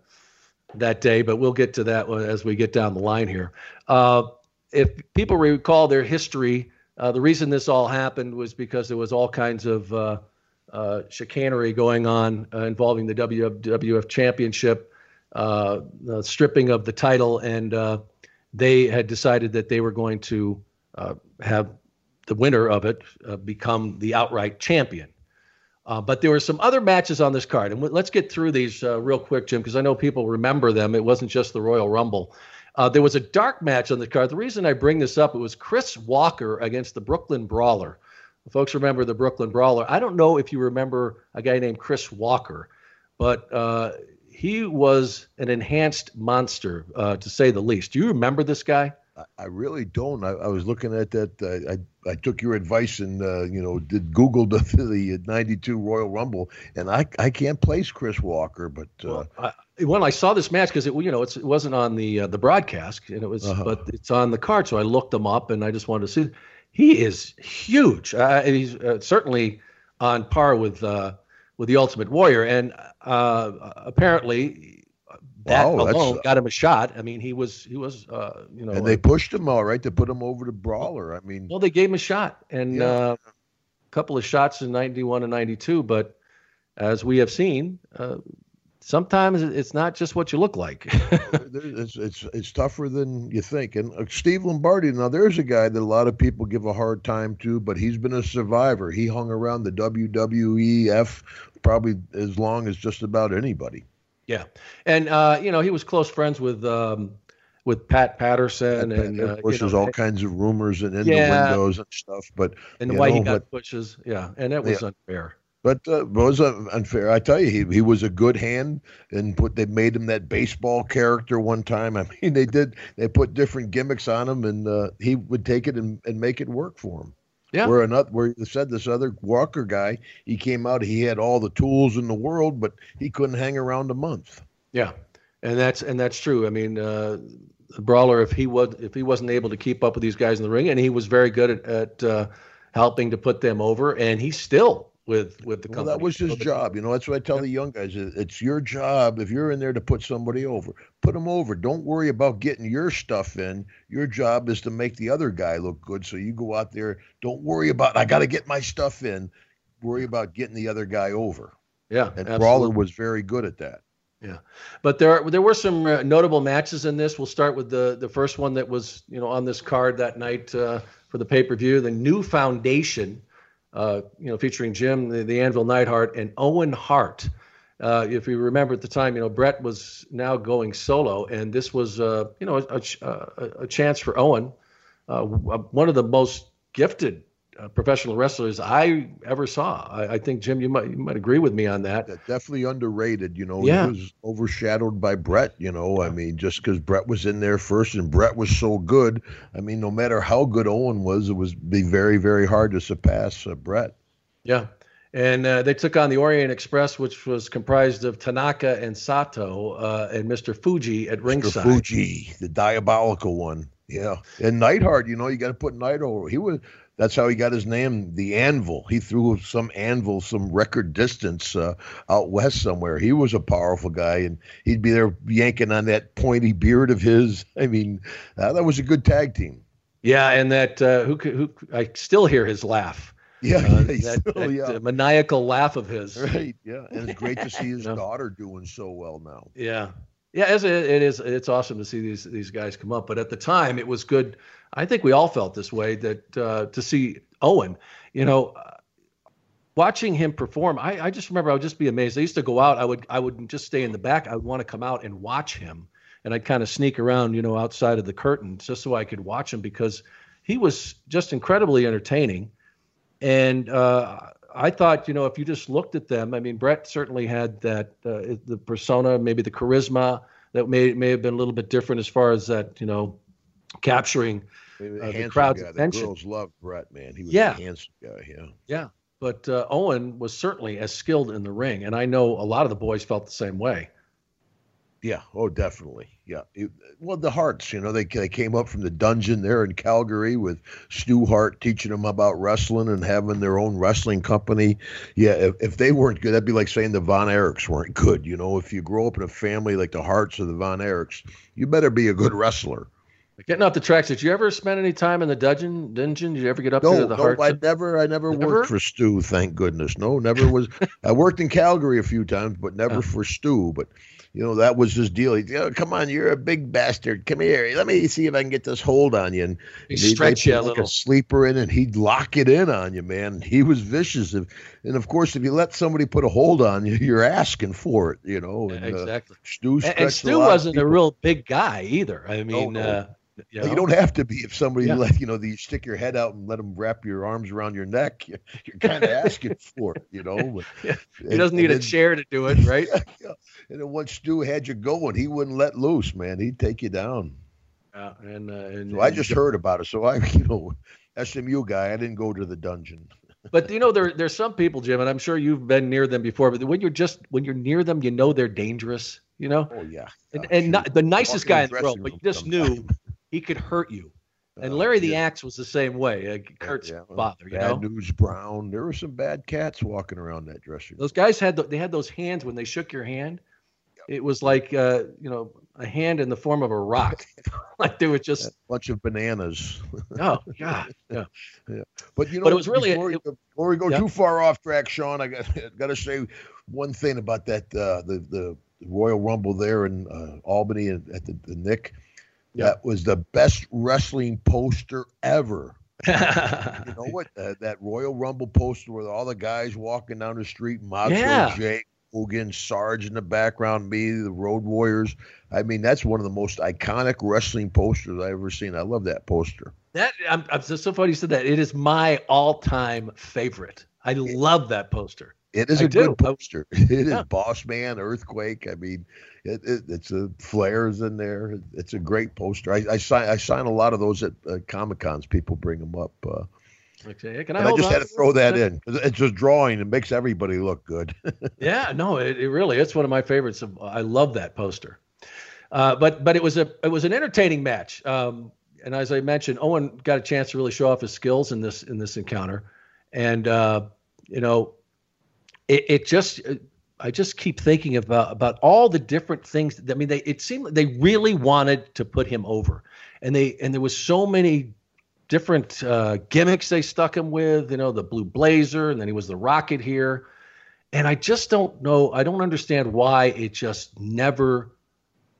that day, but we'll get to that as we get down the line here. Uh, if people recall their history, uh, the reason this all happened was because there was all kinds of uh, uh, chicanery going on involving the WWF Championship, the stripping of the title, and they had decided that they were going to have the winner of it become the outright champion. Uh, but there were some other matches on this card, and w- let's get through these uh, real quick, Jim, because I know people remember them. It wasn't just the Royal Rumble. Uh, there was a dark match on the card. The reason I bring this up, it was Chris Walker against the Brooklyn Brawler. Folks remember the Brooklyn Brawler. I don't know if you remember a guy named Chris Walker, but uh, he was an enhanced monster, uh, to say the least. Do you remember this guy? I really don't. I, I was looking at that. Uh, I I took your advice and uh, you know did Google the the '92 Royal Rumble, and I I can't place Chris Walker, but uh, well, I, when I saw this match because it you know it wasn't on the uh, the broadcast and it was uh-huh. but it's on the card, so I looked him up and I just wanted to see. He is huge. Uh, he's uh, certainly on par with with the Ultimate Warrior, and apparently that wow, alone got him a shot. I mean, he was he was uh, you know, and they pushed him all right to put him over to brawler. I mean, well, they gave him a shot and yeah. uh, a couple of shots in '91 and '92, but as we have seen. Uh, sometimes it's not just what you look like. it's, it's it's tougher than you think. And uh, Steve Lombardi, now there's a guy that a lot of people give a hard time to, but he's been a survivor. He hung around the WWEF probably as long as just about anybody. Yeah, and uh, you know he was close friends with um, with Pat Patterson, and, and of course, uh, there's know, all kinds of rumors and innuendos yeah, and stuff. But and the way know, he got but, pushes, yeah, and that was yeah. unfair. But uh, it was unfair. I tell you, he he was a good hand, and put they made him that baseball character one time. I mean, they did they put different gimmicks on him, and uh, he would take it and, and make it work for him. Yeah. Where another where you said this other Walker guy, he came out, he had all the tools in the world, but he couldn't hang around a month. Yeah, and that's and that's true. I mean, uh, Brawler, if he was if he wasn't able to keep up with these guys in the ring, and he was very good at, at uh, helping to put them over, and he still with with the company. Well, that was his job. You know, that's what I tell the young guys. It's your job if you're in there to put somebody over, put them over. Don't worry about getting your stuff in. Your job is to make the other guy look good. So you go out there. Don't worry about I got to get my stuff in. Worry about getting the other guy over. Yeah, and absolutely. Brawler was very good at that. Yeah, but there there were some uh, notable matches in this. We'll start with the the first one that was you know on this card that night uh, for the pay per view. The New Foundation uh, you know, featuring Jim, the, the Anvil Neidhart, and Owen Hart. Uh, if you remember at the time, you know, Bret was now going solo, and this was, uh, you know, a, a, a, chance for Owen, uh, one of the most gifted uh, professional wrestlers I ever saw. I, I, think Jim, you might you might agree with me on that. Yeah, definitely underrated. You know, yeah. he was overshadowed by Bret. You know, I mean, just because Bret was in there first and Bret was so good. I mean, no matter how good Owen was, it was be very very hard to surpass uh, Bret. Yeah. And uh, they took on the Orient Express, which was comprised of Tanaka and Sato uh, and Mr. Fuji at ringside. Mr. Fuji, the diabolical one. Yeah. And Neidhart, you know, you got to put Neidhart over. He was that's how he got his name, the Anvil. He threw some anvil, some record distance uh, out west somewhere. He was a powerful guy, and he'd be there yanking on that pointy beard of his. I mean, uh, that was a good tag team. Yeah, and that uh, who who I still hear his laugh. Yeah, uh, that, still, that yeah. maniacal laugh of his. Right. Yeah, and it's great to see his daughter doing so well now. Yeah, Yeah, it is. It's awesome to see these these guys come up. But at the time, it was good. I think we all felt this way that uh, to see Owen, you know, watching him perform. I, I just remember I would just be amazed. I used to go out. I would I would just stay in the back. I would want to come out and watch him, and I'd kind of sneak around, you know, outside of the curtain just so I could watch him because he was just incredibly entertaining. And uh, I thought, you know, if you just looked at them, I mean, Bret certainly had that uh, the persona, maybe the charisma that may may have been a little bit different as far as that, you know, capturing uh, the crowd's guy. attention. The girls loved Bret, man. He was yeah. a handsome guy. Yeah. Yeah. But uh, Owen was certainly as skilled in the ring, and I know a lot of the boys felt the same way. Yeah. Oh, definitely. Yeah. It, well, the Harts, you know, they they came up from the dungeon there in Calgary with Stu Hart teaching them about wrestling and having their own wrestling company. Yeah. If, if they weren't good, that'd be like saying the Von Erichs weren't good. You know, if you grow up in a family like the Harts or the Von Erichs, you better be a good wrestler. Getting off the tracks, did you ever spend any time in the dungeon? Dungeon? Did you ever get up no, to the no? I never, I never, Never? worked for Stu. Thank goodness. No, never was. I worked in Calgary a few times, but never Yeah. for Stu. But you know that was his deal. He'd, oh, come on, you're a big bastard. Come here. Let me see if I can get this hold on you. And He stretch you a like little. a sleeper in, and he'd lock it in on you, man. He was vicious. If, and of course, if you let somebody put a hold on you, you're asking for it. You know. Yeah, And, uh, exactly. Stu And, and a Stu wasn't a real big guy either. I mean, no. uh, you, know, You don't have to be if somebody Yeah. let you know. You stick your head out and let them wrap your arms around your neck. You're, you're kind of asking for it, you know. But, Yeah. and- he doesn't need and a then- chair to do it, right? yeah. And then once Stu had you going, he wouldn't let loose, man. He'd take you down. Yeah, and, uh, and So I and- just heard about it. So I, you know, SMU guy, I didn't go to the dungeon. But you know, there there's some people, Jim, and I'm sure you've been near them before. But when you're just when you're near them, you know they're dangerous. You know, Oh yeah, and, Yeah, and not, the nicest guy in the world, but you just knew. He could hurt you. And Uh, Larry the yeah. Axe was the same way. Uh, Curt's Yeah, well, father, you Bad know. News Brown. There were some bad cats walking around that dressing room. Those guys had the, they had those hands when they shook your hand. It was like uh, you know a hand in the form of a rock, like they were just A bunch of bananas. oh god yeah yeah. But you know, But it was really- before, it- before we go Yeah. too far off track, Sean, I got got to say one thing about that uh, the the Royal Rumble there in uh, Albany at at the, the Nick. That was the best wrestling poster ever. You know what? Uh, that Royal Rumble poster with all the guys walking down the street, Macho Yeah. Jake, Hogan, Sarge in the background, me, the Road Warriors. I mean, that's one of the most iconic wrestling posters I've ever seen. I love that poster. that I'm, I'm just so funny you said that it is my all-time favorite. I love that poster. It is I a do. good poster. It is Yeah. Boss Man, Earthquake. I mean, it, it, it's a Flair's in there. It's a great poster. I, I sign I sign a lot of those at uh, Comic Cons. People bring them up. Uh, Okay, can I, I just had to throw that in. It's just drawing. It makes everybody look good. Yeah, no, it, it really it's one of my favorites. Of, I love that poster. Uh, but but it was a it was an entertaining match. Um, and as I mentioned, Owen got a chance to really show off his skills in this in this encounter, and uh, you know, it, it just I just keep thinking about about all the different things. I mean, they it seemed like they really wanted to put him over, and they and there was so many different uh, gimmicks they stuck him with. You know, the blue blazer, and then he was the rocket here and I just don't know. I don't understand why it just never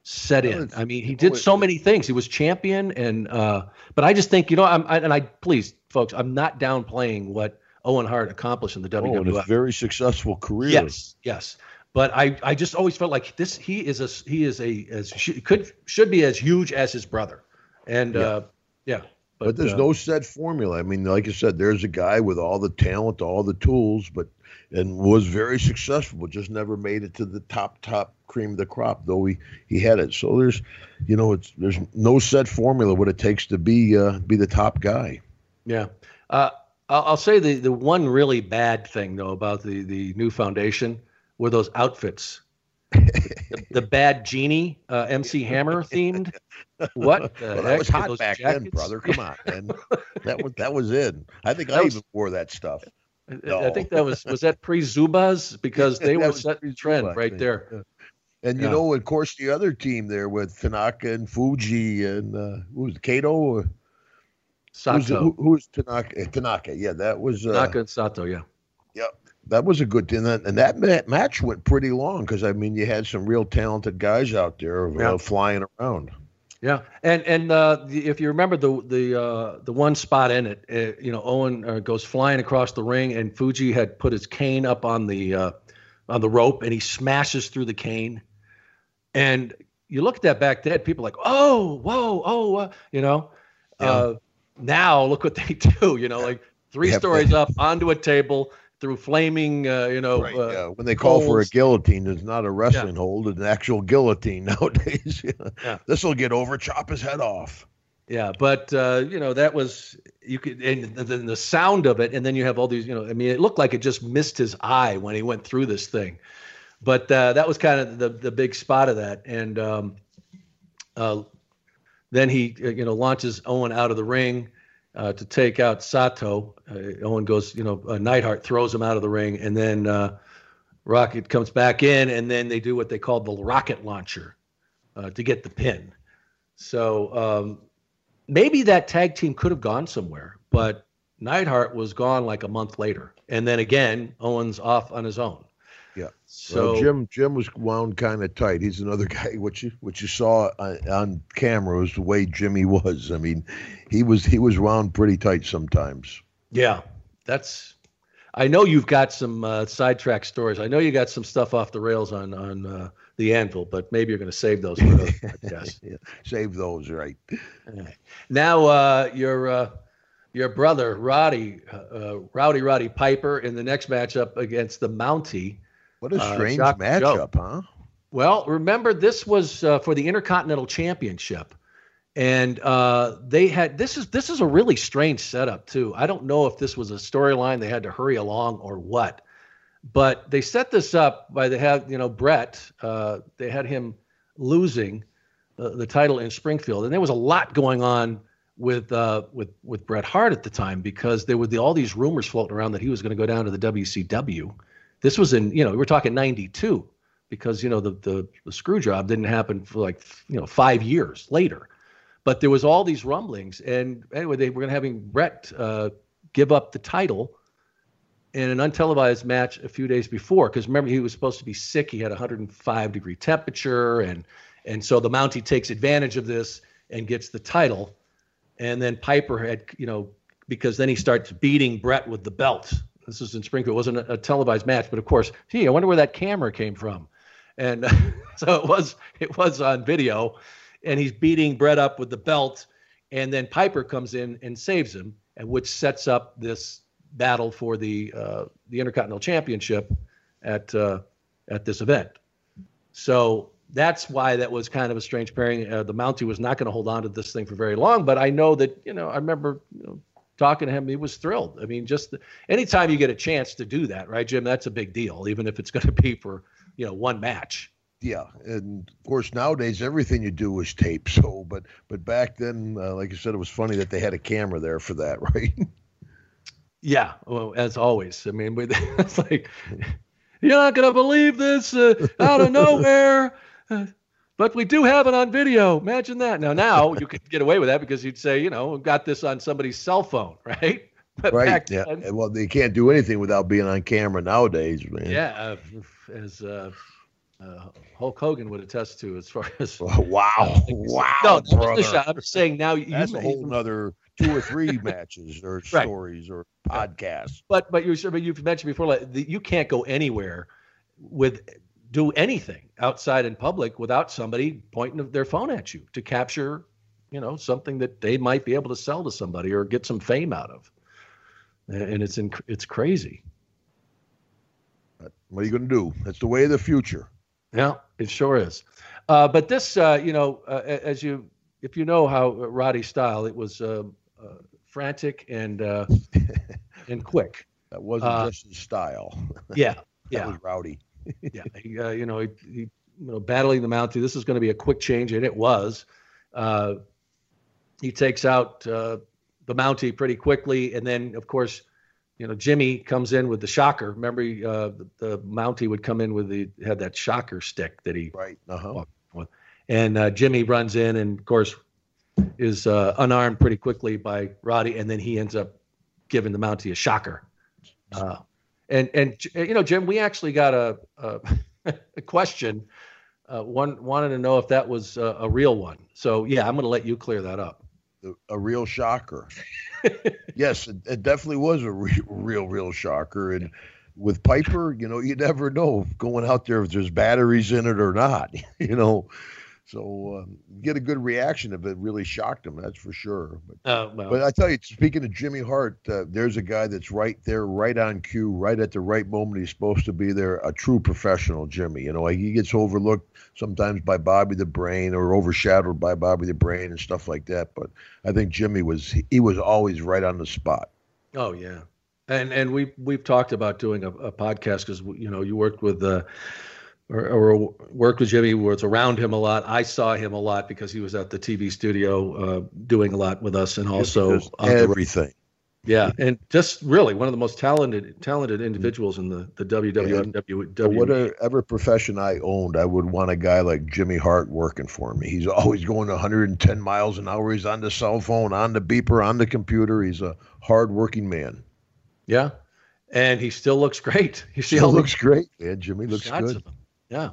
set in. I mean, he did so many things. He was champion, and uh, but I just think you know, I'm I, and I please, folks, I'm not downplaying what Owen Hart accomplished in the oh, WWF. a very successful career. Yes, yes. But I, I just always felt like this. He is a he is a as could should be as huge as his brother, and Yeah. uh, yeah. But, there's uh, no set formula. I mean, like I said, there's a guy with all the talent, all the tools, but and was very successful, but just never made it to the top top cream of the crop. Though he he had it. So there's, you know, it's there's no set formula what it takes to be uh, be the top guy. Yeah. Uh, I'll, I'll say the, the one really bad thing, though, about the, the new foundation were those outfits. the, the bad genie, uh, MC Hammer themed. What the Well, heck? that was hot back then, brother. Come on, man. that was that was it. I think That I was- even wore that stuff. I- I think that was was that pre Zubaz because they were setting the trend right there. Yeah. And you Yeah. know, of course, the other team there with Tanaka and Fuji and uh, who was Kato? Or, who's, Sato, who, who's Tanaka? eh, Tanaka, yeah, that was. Uh, Tanaka and Sato, yeah. Yep. that was a good thing. And that, match went pretty long because I mean, you had some real talented guys out there uh, yeah. flying around. Yeah, and and uh, the, if you remember the the uh, the one spot in it, uh, you know, Owen uh, goes flying across the ring, and Fuji had put his cane up on the uh, on the rope, and he smashes through the cane. And you look at that back then, people are like, oh, whoa, oh, you know. Yeah. Now look what they do. You know, like three stories up onto a table through flaming, uh, you know. Right, uh, yeah. When they call for a guillotine, it's not a wrestling yeah. hold; it's an actual guillotine nowadays. yeah. This will get over, chop his head off. Yeah, but uh, you know that was you could, and then the sound of it, and then you have all these, you know. I mean, it looked like it just missed his eye when he went through this thing, but uh, that was kind of the the big spot of that, and um, uh, then he, uh, you know, launches Owen out of the ring uh, to take out Sato. Uh, Owen goes, you know, uh, Neidhart throws him out of the ring, and then uh, Rocket comes back in, and then they do what they call the rocket launcher uh, to get the pin. So um, maybe that tag team could have gone somewhere, but Neidhart was gone like a month later, and then again, Owens off on his own. Yeah. So well, Jim Jim was wound kind of tight. He's another guy. What you what you saw on, on camera was the way Jimmy was. I mean, he was he was wound pretty tight sometimes. Yeah, that's. I know you've got some uh, sidetrack stories. I know you got some stuff off the rails on on uh, the anvil, but maybe you're going to save those for another podcast. yeah, save those, right? right. Now, uh, your uh, your brother Roddy, uh, uh, Rowdy Roddy Piper, in the next matchup against the Mountie what a uh, strange uh, matchup, Joe. huh? Well, remember this was uh, for the Intercontinental Championship, and uh, they had this is this is a really strange setup too. I don't know if this was a storyline they had to hurry along or what, but they set this up by they had you know Bret Uh, they had him losing the, the title in Springfield, and there was a lot going on with uh, with with Bret Hart at the time because there were the, all these rumors floating around that he was going to go down to the WCW this was in, you know, we're talking 92 because, you know, the, the, the screw job didn't happen for like, you know, five years later. But there was all these rumblings. And anyway, they were going to having Bret uh, give up the title in an untelevised match a few days before. Because remember, he was supposed to be sick. He had 105 degree temperature. And, and so the Mountie takes advantage of this and gets the title. And then Piper had, you know, because then he starts beating Bret with the belt this was in Springfield. It wasn't a, a, televised match, but of course, gee, I wonder where that camera came from. And so it was it was on video, and he's beating Bret up with the belt, and then Piper comes in and saves him, and which sets up this battle for the uh, the Intercontinental Championship at uh, at this event. So that's why that was kind of a strange pairing. Uh, the Mountie was not going to hold on to this thing for very long, but I know that you know I remember you know, talking to him, he was thrilled. I mean, just anytime you get a chance to do that, right, Jim? That's a big deal, even if it's going to be for you know one match. Yeah, and of course nowadays everything you do is tape. So, but but back then, uh, like you said, it was funny that they had a camera there for that, right? Yeah, well, as always. I mean, it's like you're not going to believe this uh, out of nowhere. But we do have it on video. Imagine that. Now, now you could get away with that because you'd say, you know, got this on somebody's cell phone, right? But right. yeah. Then, well, they can't do anything without being on camera nowadays, man. Yeah. Uh, as uh, uh, Hulk Hogan would attest to, as far as wow, wow, no, brother. I'm saying now you, that's a whole another two or three matches or right. stories or podcasts. But but you but you've mentioned before, like the, you can't go anywhere with do anything outside in public without somebody pointing their phone at you to capture, you know, something that they might be able to sell to somebody or get some fame out of. And it's in, it's crazy. What are you going to do? That's the way of the future. Yeah, it sure is. Uh, but this, uh, you know, uh, as you, if you know how Roddy's style, it was uh, uh, frantic and uh, and quick. That wasn't just his style. Yeah, that yeah. was rowdy yeah, he, uh, you know, he, he, you know, battling the Mountie. This is going to be a quick change, and it was. Uh, he takes out uh, the Mountie pretty quickly, and then, of course, you know, Jimmy comes in with the shocker. Remember, uh, the, the Mountie would come in with the had that shocker stick that he right, uh-huh. and uh, Jimmy runs in, and of course, is uh, unarmed pretty quickly by Roddy, and then he ends up giving the Mountie a shocker. Uh, And and you know, Jim, we actually got a a, a question. Uh, one wanted to know if that was a, a real one. So yeah, I'm going to let you clear that up. A real shocker. yes, it, it, definitely was a re- real, real shocker. And with Piper, you know, you never know going out there if there's batteries in it or not. You know, so um, get a good reaction if it really shocked him. That's for sure. But, uh, well. but I tell you, speaking of Jimmy Hart, uh, there's a guy that's right there, right on cue, right at the right moment. He's supposed to be there. A true professional, Jimmy. You know, he gets overlooked sometimes by Bobby the Brain or overshadowed by Bobby the Brain and stuff like that. But I think Jimmy was he was always right on the spot. Oh yeah, and and we we've talked about doing a, a podcast because you know you worked with. Uh, or, or worked with Jimmy, was around him a lot. I saw him a lot because he was at the TV studio uh, doing a lot with us, and also everything. Yeah, and just really one of the most talented talented individuals in the the WWE. Whatever profession I owned, I would want a guy like Jimmy Hart working for me. He's always going 110 miles an hour. He's on the cell phone, on the beeper, on the computer. He's a hard-working man. Yeah, and he still looks great. He still looks great, Yeah, Jimmy looks good. Yeah.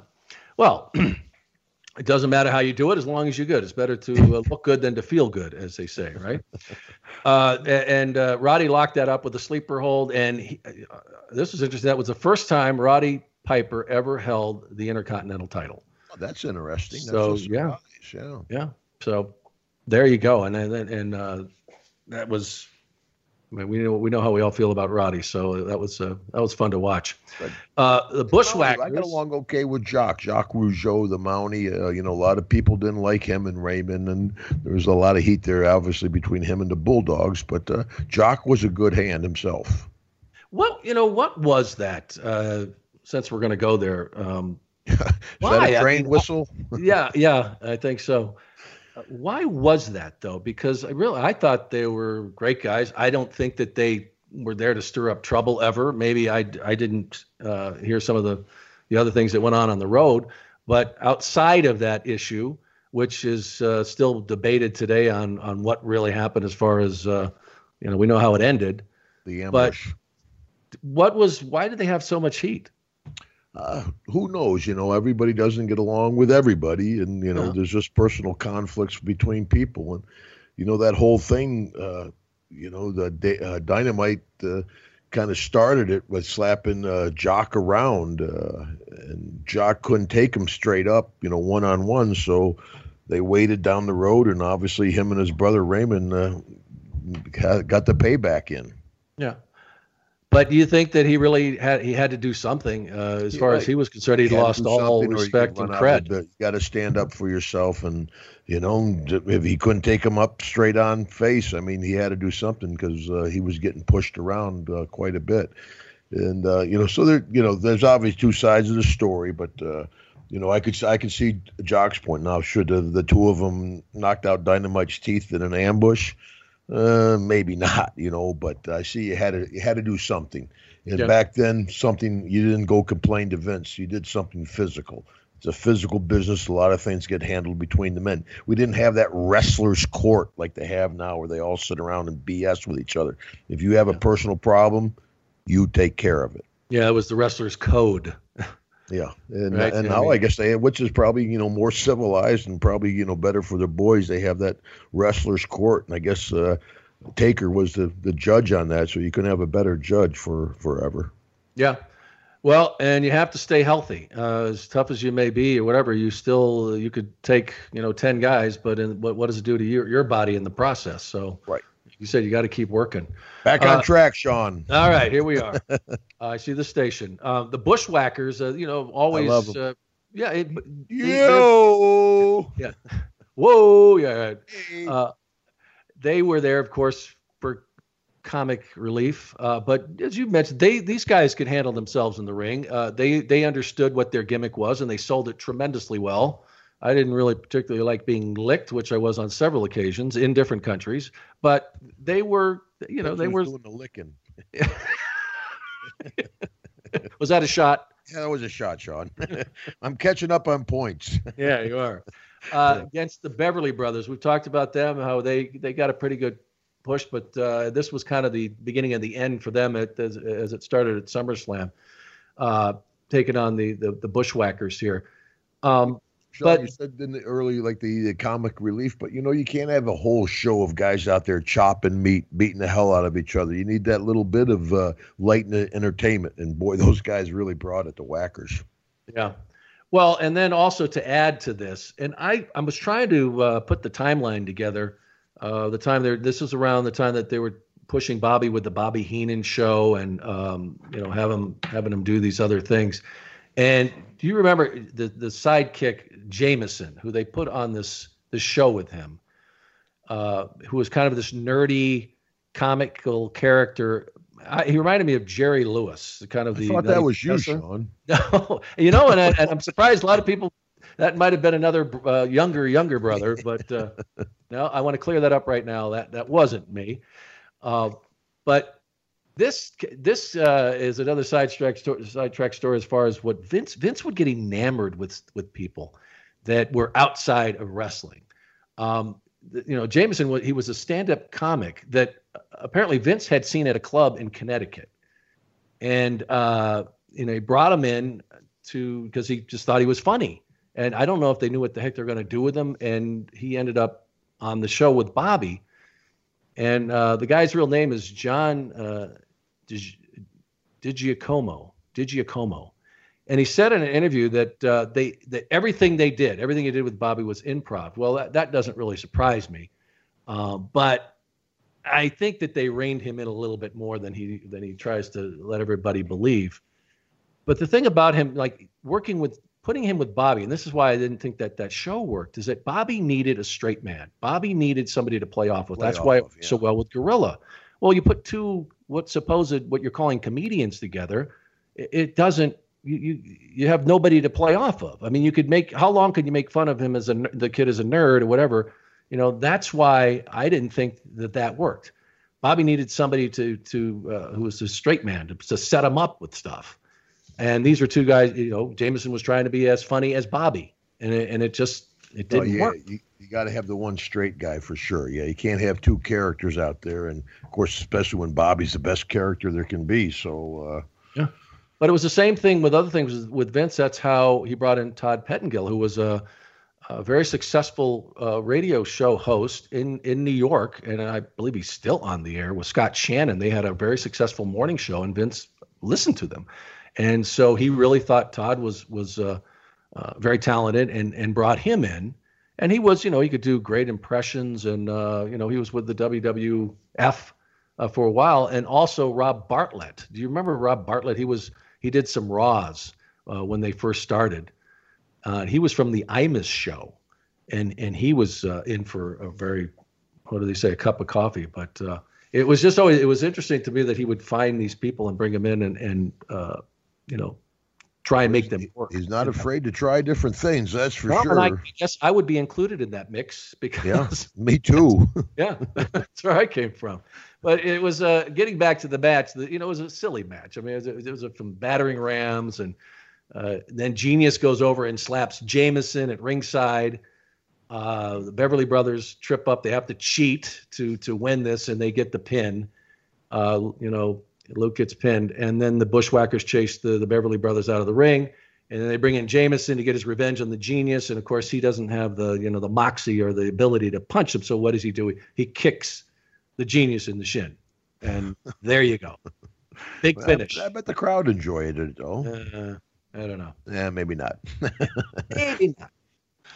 Well, it doesn't matter how you do it as long as you're good. It's better to uh, look good than to feel good, as they say, right? uh, and uh, Roddy locked that up with a sleeper hold. And he, uh, this was interesting. That was the first time Roddy Piper ever held the Intercontinental title. Oh, that's interesting. So that's yeah, yeah, yeah. So there you go. And and, and uh, that was I mean, we know we know how we all feel about Roddy, so that was uh, that was fun to watch. Uh, the Bushwhackers. I got along okay with Jacques, Jacques Rougeau, the Mountie. Uh, you know, a lot of people didn't like him and Raymond, and there was a lot of heat there, obviously, between him and the Bulldogs. But uh, Jacques was a good hand himself. Well, you know, what was that? Uh, since we're going to go there, um, why? a train I mean, whistle? yeah, yeah, I think so. Why was that though? Because I really I thought they were great guys. I don't think that they were there to stir up trouble ever. Maybe I I didn't uh, hear some of the the other things that went on on the road, but outside of that issue, which is uh, still debated today on on what really happened as far as uh, you know we know how it ended. The ambush. But what was why did they have so much heat? Uh, who knows? You know, everybody doesn't get along with everybody, and you know, yeah. there's just personal conflicts between people, and you know that whole thing. Uh, you know, the uh, dynamite uh, kind of started it with slapping uh, Jacques around, uh, and Jacques couldn't take him straight up, you know, one on one, so they waited down the road, and obviously him and his brother Raymond got the payback in. Yeah. But do you think that he really had he had to do something uh, as far as he was concerned? He'd lost all respect and cred. You got to stand up for yourself, and you know if he couldn't take him up straight on face, I mean he had to do something because uh, he was getting pushed around uh, quite a bit, and uh, you know so there you know there's obviously two sides of the story, but uh, you know I could I could see Jacques' point now. Should the, the two of them knocked out Dynamite's teeth in an ambush? Uh, maybe not, you know, but I see you had to you had to do something. And yeah. back then, something you didn't go complain to Vince. You did something physical. It's a physical business. A lot of things get handled between the men. We didn't have that wrestler's court like they have now, where they all sit around and BS with each other. If you have a personal problem, you take care of it. Yeah, it was the wrestler's code. Yeah, and right? and now I, mean, I guess they, which is probably you know more civilized and probably you know better for the boys. They have that wrestlers court, and I guess uh, Taker was the the judge on that, so you can have a better judge for forever. Yeah, well, and you have to stay healthy. Uh, as tough as you may be, or whatever, you still you could take you know ten guys, but in, what what does it do to your your body in the process? So right you said you got to keep working. Back on uh, track, Sean. All right, here we are. uh, I see the station. Uh, the Bushwhackers, uh, you know, always. Uh, yeah. It, Yo. Yeah. Whoa. Yeah. Uh, they were there, of course, for comic relief. but as you mentioned, they these guys could handle themselves in the ring. they they understood what their gimmick was, and they sold it tremendously well. I didn't really particularly like being licked, which I was on several occasions in different countries. But they were, you know, they were doing the licking. was that a shot? Yeah, that was a shot, Sean. I'm catching up on points. yeah, you are. Uh, against the Beverly Brothers, we've talked about them, how they they got a pretty good push, but uh, this was kind of the beginning of the end for them at, as, as it started at SummerSlam, uh, taking on the, the, the Bushwhackers here. Um, Sean, but you said in the early, like the, the, comic relief, but you know, you can't have a whole show of guys out there chopping meat, beating the hell out of each other. You need that little bit of uh, light entertainment. And boy, those guys really brought it to Whackers. Yeah. Well, and then also to add to this, and I, I was trying to uh, put the timeline together. Uh, the time there, this was around the time that they were pushing Bobby with the Bobby Heenan show, and um, you know, have him having him do these other things. And do you remember the the sidekick Jameson, who they put on this this show with him, uh, who was kind of this nerdy comical character. I, he reminded me of Jerry Lewis, kind of the. I thought that was you, Sean. No, you know, and, I, and I'm surprised a lot of people. That might have been another uh, younger younger brother, but uh, no, I want to clear that up right now. That that wasn't me. Uh, but this this uh, is another sidetrack sidetrack story as far as what Vince Vince would get enamored with with people that were outside of wrestling. Um, you know, Jameson he was a stand-up comic that apparently Vince had seen at a club in Connecticut, and uh, you know he brought him in to because he just thought he was funny, and I don't know if they knew what the heck they're going to do with him, and he ended up on the show with Bobby. And uh, the guy's real name is John uh, Digiacomo, Digiacomo, and he said in an interview that uh, they that everything they did, everything he did with Bobby was improv. Well, that, that doesn't really surprise me, uh, but I think that they reined him in a little bit more than he than he tries to let everybody believe. But the thing about him, like working with putting him with Bobby, and this is why I didn't think that that show worked, is that Bobby needed a straight man. Bobby needed somebody to play off with. Play That's off why of, yeah. so well with Gorilla. Well, you put two what supposed what you're calling comedians together, it, it doesn't. You, you you have nobody to play off of. I mean, you could make how long could you make fun of him as a the kid as a nerd or whatever? You know, that's why I didn't think that that worked. Bobby needed somebody to to uh, who was a straight man to, to set him up with stuff. And these were two guys. You know, Jameson was trying to be as funny as Bobby, and it, and it just it didn't oh, yeah. work. You, you got to have the one straight guy for sure. Yeah, you can't have two characters out there, and of course, especially when Bobby's the best character there can be. So uh, yeah, but it was the same thing with other things with Vince. That's how he brought in Todd Pettengill, who was a, a very successful uh, radio show host in in New York, and I believe he's still on the air with Scott Shannon. They had a very successful morning show, and Vince listened to them, and so he really thought Todd was was. Uh, uh, very talented and and brought him in and he was, you know, he could do great impressions, and uh, you know, he was with the WWF uh, for a while, and also Rob Bartlett. Do you remember Rob Bartlett? He was he did some Raws uh, when they first started. Uh, he was from the Imus show, and and he was uh, in for a very, what do they say, a cup of coffee. But uh, it was just always it was interesting to me that he would find these people and bring them in and and you know try and make them work. He's not afraid to try different things. That's for well, sure. I guess I would be included in that mix because yeah, me too. yeah, that's where I came from. But it was uh, getting back to the match. The, you know, it was a silly match. I mean, it was, it was from battering rams, and uh, then Genius goes over and slaps Jameson at ringside. Uh, the Beverly Brothers trip up. They have to cheat to to win this, and they get the pin. Uh, you know, Luke gets pinned, and then the Bushwhackers chase the, the Beverly Brothers out of the ring, and then they bring in Jameson to get his revenge on the Genius, and of course he doesn't have the you know the moxie or the ability to punch him. So what does he do? He kicks the Genius in the shin, and there you go, big well, finish. I, I, bet the crowd enjoyed it though. Uh, I don't know. Yeah, maybe not. maybe not.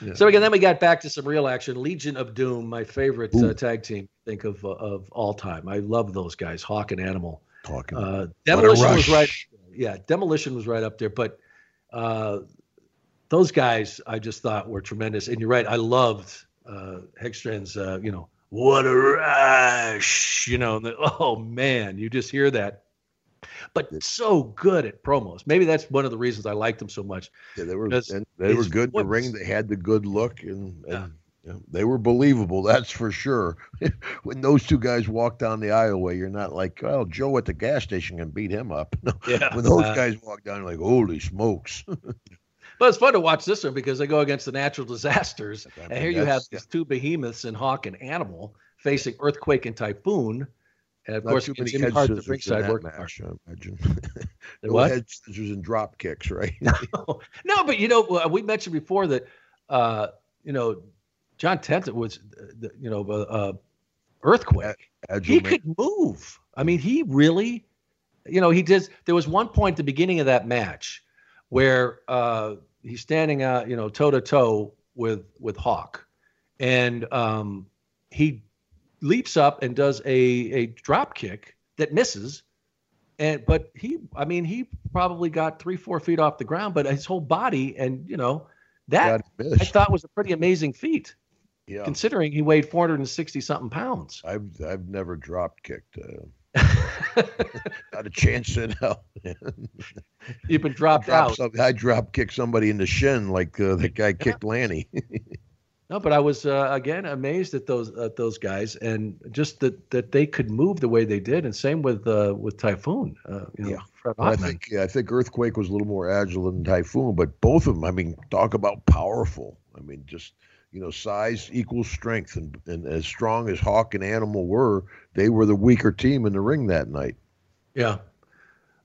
Yeah. So again, then we got back to some real action. Legion of Doom, my favorite uh, tag team, I think of uh, of all time. I love those guys, Hawk and Animal talking. Uh, Demolition was right. Yeah, Demolition was right up there. But uh, those guys, I just thought were tremendous. And you're right. I loved uh, Hegstrand's. Uh, you know, what a rush. You know, the, oh man, you just hear that. But so good at promos. Maybe that's one of the reasons I liked them so much. Yeah, they were. They were good in the ring. They had the good look and. and yeah yeah, they were believable, that's for sure. when those two guys walk down the aisleway, you're not like, well, Joe at the gas station can beat him up. Yeah, when those uh, guys walk down, you're like, holy smokes. but it's fun to watch this one because they go against the natural disasters, I mean, and here you have these two behemoths in Hawk and Animal facing earthquake and typhoon. And of Not course, it's in hard to ringside work. Match, I imagine. what? Head scissors and drop kicks, right? no, no, but you know, we mentioned before that, uh, you know, John Tenta was, uh, you know, uh, uh earthquake. he man. could move. I mean, he really, you know, he did. There was one point at the beginning of that match where uh, he's standing, uh, you know, toe to toe with with Hawk, and um, he leaps up and does a a drop kick that misses. And but he, I mean, he probably got three, four feet off the ground, but his whole body, and you know, that I thought was a pretty amazing feat. Yeah. Considering he weighed 460 something pounds. I've I've never drop kicked. Uh, not a chance in hell. You've been dropped out. Some, I drop kick somebody in the shin like uh, that guy kicked Lanny. no, but I was uh, again amazed at those at those guys and just that that they could move the way they did, and same with uh, with Typhoon. Uh, you know, yeah, I think yeah, I think Earthquake was a little more agile than Typhoon, but both of them. I mean, talk about powerful. I mean, just you know, size equals strength, and, and as strong as Hawk and Animal were, they were the weaker team in the ring that night. Yeah,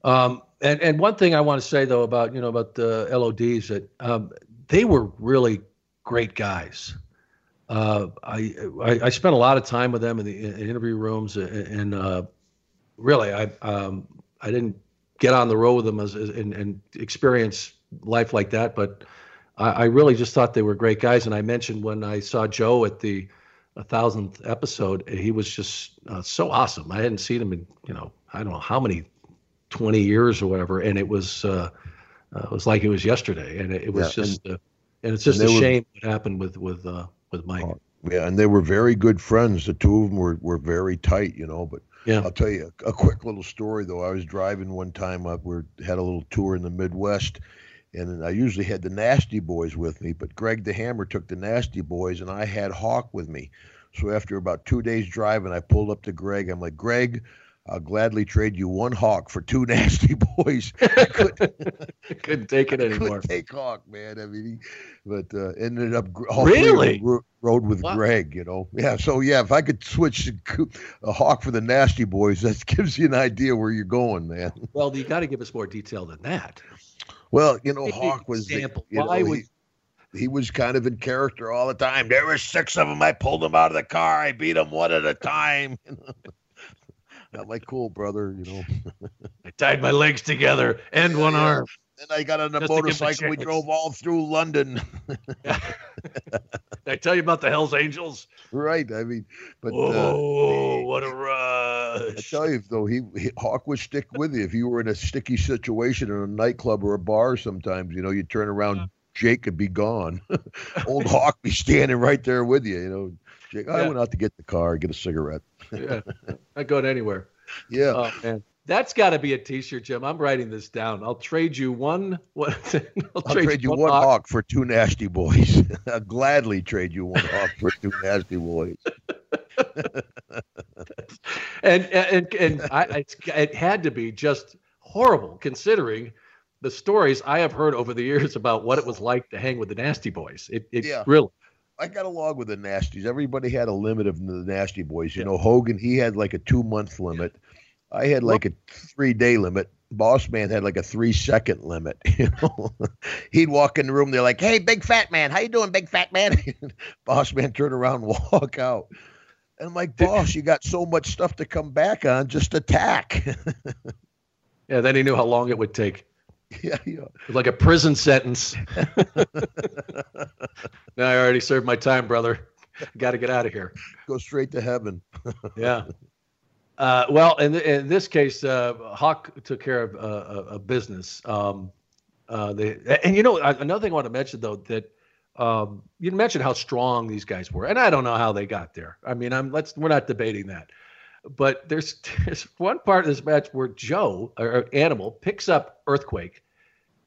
um, and and one thing I want to say though about you know about the LODs that um, they were really great guys. Uh, I, I, I spent a lot of time with them in the in interview rooms, and, and uh, really I um, I didn't get on the road with them as, as and, and experience life like that, but I, I really just thought they were great guys. And I mentioned when I saw Joe at the a thousandth episode, he was just uh, so awesome. I hadn't seen him in you know I don't know how many twenty years or whatever, and it was uh, uh, it was like it was yesterday, and it, it was yeah, just and, uh, and it's just and a were, shame what happened with with uh, with Mike. Oh, yeah, and they were very good friends. The two of them were were very tight, you know. But yeah. I'll tell you a, a quick little story though. I was driving one time up. We had a little tour in the Midwest and I usually had the Nasty Boys with me, but Greg the Hammer took the Nasty Boys, and I had Hawk with me. So after about two days driving, I pulled up to Greg. I'm like, Greg, I'll gladly trade you one Hawk for two Nasty Boys. Couldn't, couldn't take it anymore. Couldn't take Hawk, man. I mean, he, but uh, ended up really rode with? Greg. You know, yeah. So yeah, if I could switch a Hawk for the Nasty Boys, that gives you an idea where you're going, man. Well, you got to give us more detail than that. Well, you know, Hawk was the, you Why know, would... he, he was kind of in character all the time. There were six of them. I pulled them out of the car. I beat them one at a time. I'm like, cool, brother. You know, I tied my legs together and one arm. Then I got on a motorcycle. We drove all through London. Did I tell you about the Hell's Angels? Right. I mean, but oh, uh, what a rush! I tell you, though, he, he, Hawk would stick with you if you were in a sticky situation in a nightclub or a bar. Sometimes, you know, you turn around, yeah. Jake could be gone. Old Hawk be standing right there with you. You know, Jake. I went out to get the car, get a cigarette. yeah, I go anywhere. Yeah. Oh man. That's got to be a T-shirt, Jim. I'm writing this down. I'll trade you one. What? I'll, I'll trade, trade, you one, one hawk. hawk. for two nasty boys. I'll gladly trade you one hawk for two nasty boys. and and and I, it had to be just horrible considering the stories I have heard over the years about what it was like to hang with the nasty boys. It, it yeah. really. I got along with the nasties. Everybody had a limit of the nasty boys. You yeah. know, Hogan he had like a two month limit. Yeah. I had like a three day limit. Boss man had like a three second limit. You know, he'd walk in the room. They're like, "Hey, big fat man, how you doing, big fat man?" boss man turn around, walk out. And I'm like, "Boss, you got so much stuff to come back on. Just attack." yeah. Then he knew how long it would take. Yeah, yeah. Like a prison sentence. now I already served my time, brother. Got to get out of here. Go straight to heaven. yeah. Uh, well, in, in this case, uh, Hawk took care of uh, a business. Um, uh, they, and you know, another thing I want to mention though that um, you mentioned how strong these guys were, and I don't know how they got there. I mean, I'm let's we're not debating that, but there's there's one part of this match where Joe or Animal picks up Earthquake,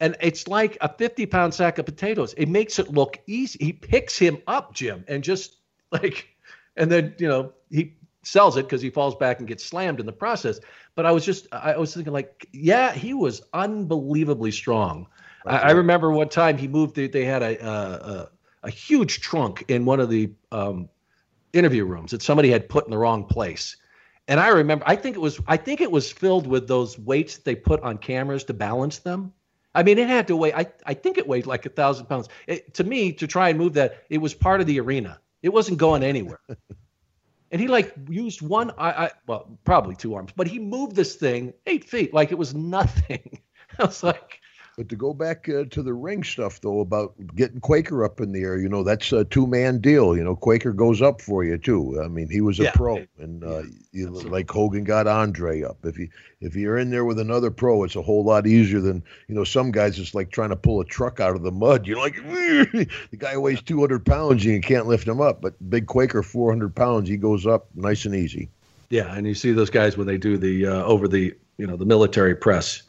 and it's like a 50 pound sack of potatoes. It makes it look easy. He picks him up, Jim, and just like, and then you know he sells it because he falls back and gets slammed in the process. But I was just I was thinking like, yeah, he was unbelievably strong. I, I, remember one time he moved. They, they had a, a, a huge trunk in one of the um, interview rooms that somebody had put in the wrong place. And I remember, I think it was, I think it was filled with those weights they put on cameras to balance them. I mean, it had to weigh. I, I think it weighed like a thousand pounds. It, to me, to try and move that, it was part of the arena. It wasn't going anywhere. and he like used one, I, I well, probably two arms, but he moved this thing eight feet like it was nothing. I was like, but to go back uh, to the ring stuff, though, about getting Quaker up in the air, you know, that's a two man deal. You know, Quaker goes up for you too. I mean, he was a yeah. pro, and uh, you, like Hogan got Andre up. If you if you're in there with another pro, it's a whole lot easier than you know. Some guys it's like trying to pull a truck out of the mud. You're like, the guy weighs 200 pounds, and you can't lift him up. But big Quaker, 400 pounds, he goes up nice and easy. Yeah, and you see those guys when they do the uh, over the you know the military press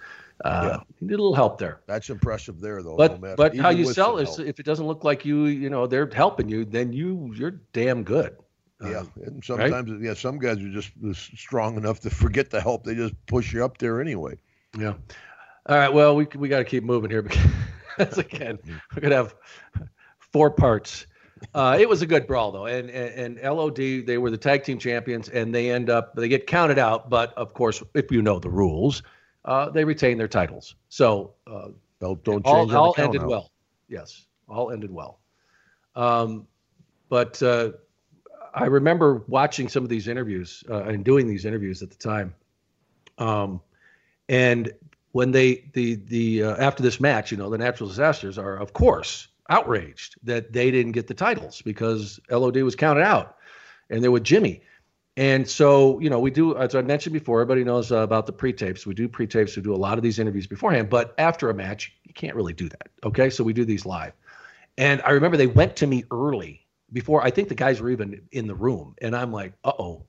uh, yeah. You need a little help there. That's impressive there, though. But no but how you sell is if it doesn't look like you, you know, they're helping you, then you you're damn good. Yeah, uh, and sometimes right? yeah, some guys are just strong enough to forget the help. They just push you up there anyway. Yeah. All right. Well, we we got to keep moving here because again, we're gonna have four parts. Uh, it was a good brawl though, and, and, and LOD they were the tag team champions, and they end up they get counted out. But of course, if you know the rules, uh, they retain their titles. So uh, don't, don't all, all ended out. well. Yes, all ended well. Um, but uh, I remember watching some of these interviews uh, and doing these interviews at the time. Um, and when they the the uh, after this match, you know, the natural disasters are of course outraged that they didn't get the titles because LOD was counted out, and they're with Jimmy. And so, you know, we do, as I mentioned before, everybody knows uh, about the pre tapes. We do pre tapes. We do a lot of these interviews beforehand, but after a match, you can't really do that. Okay. So we do these live. And I remember they went to me early before I think the guys were even in the room. And I'm like, uh oh,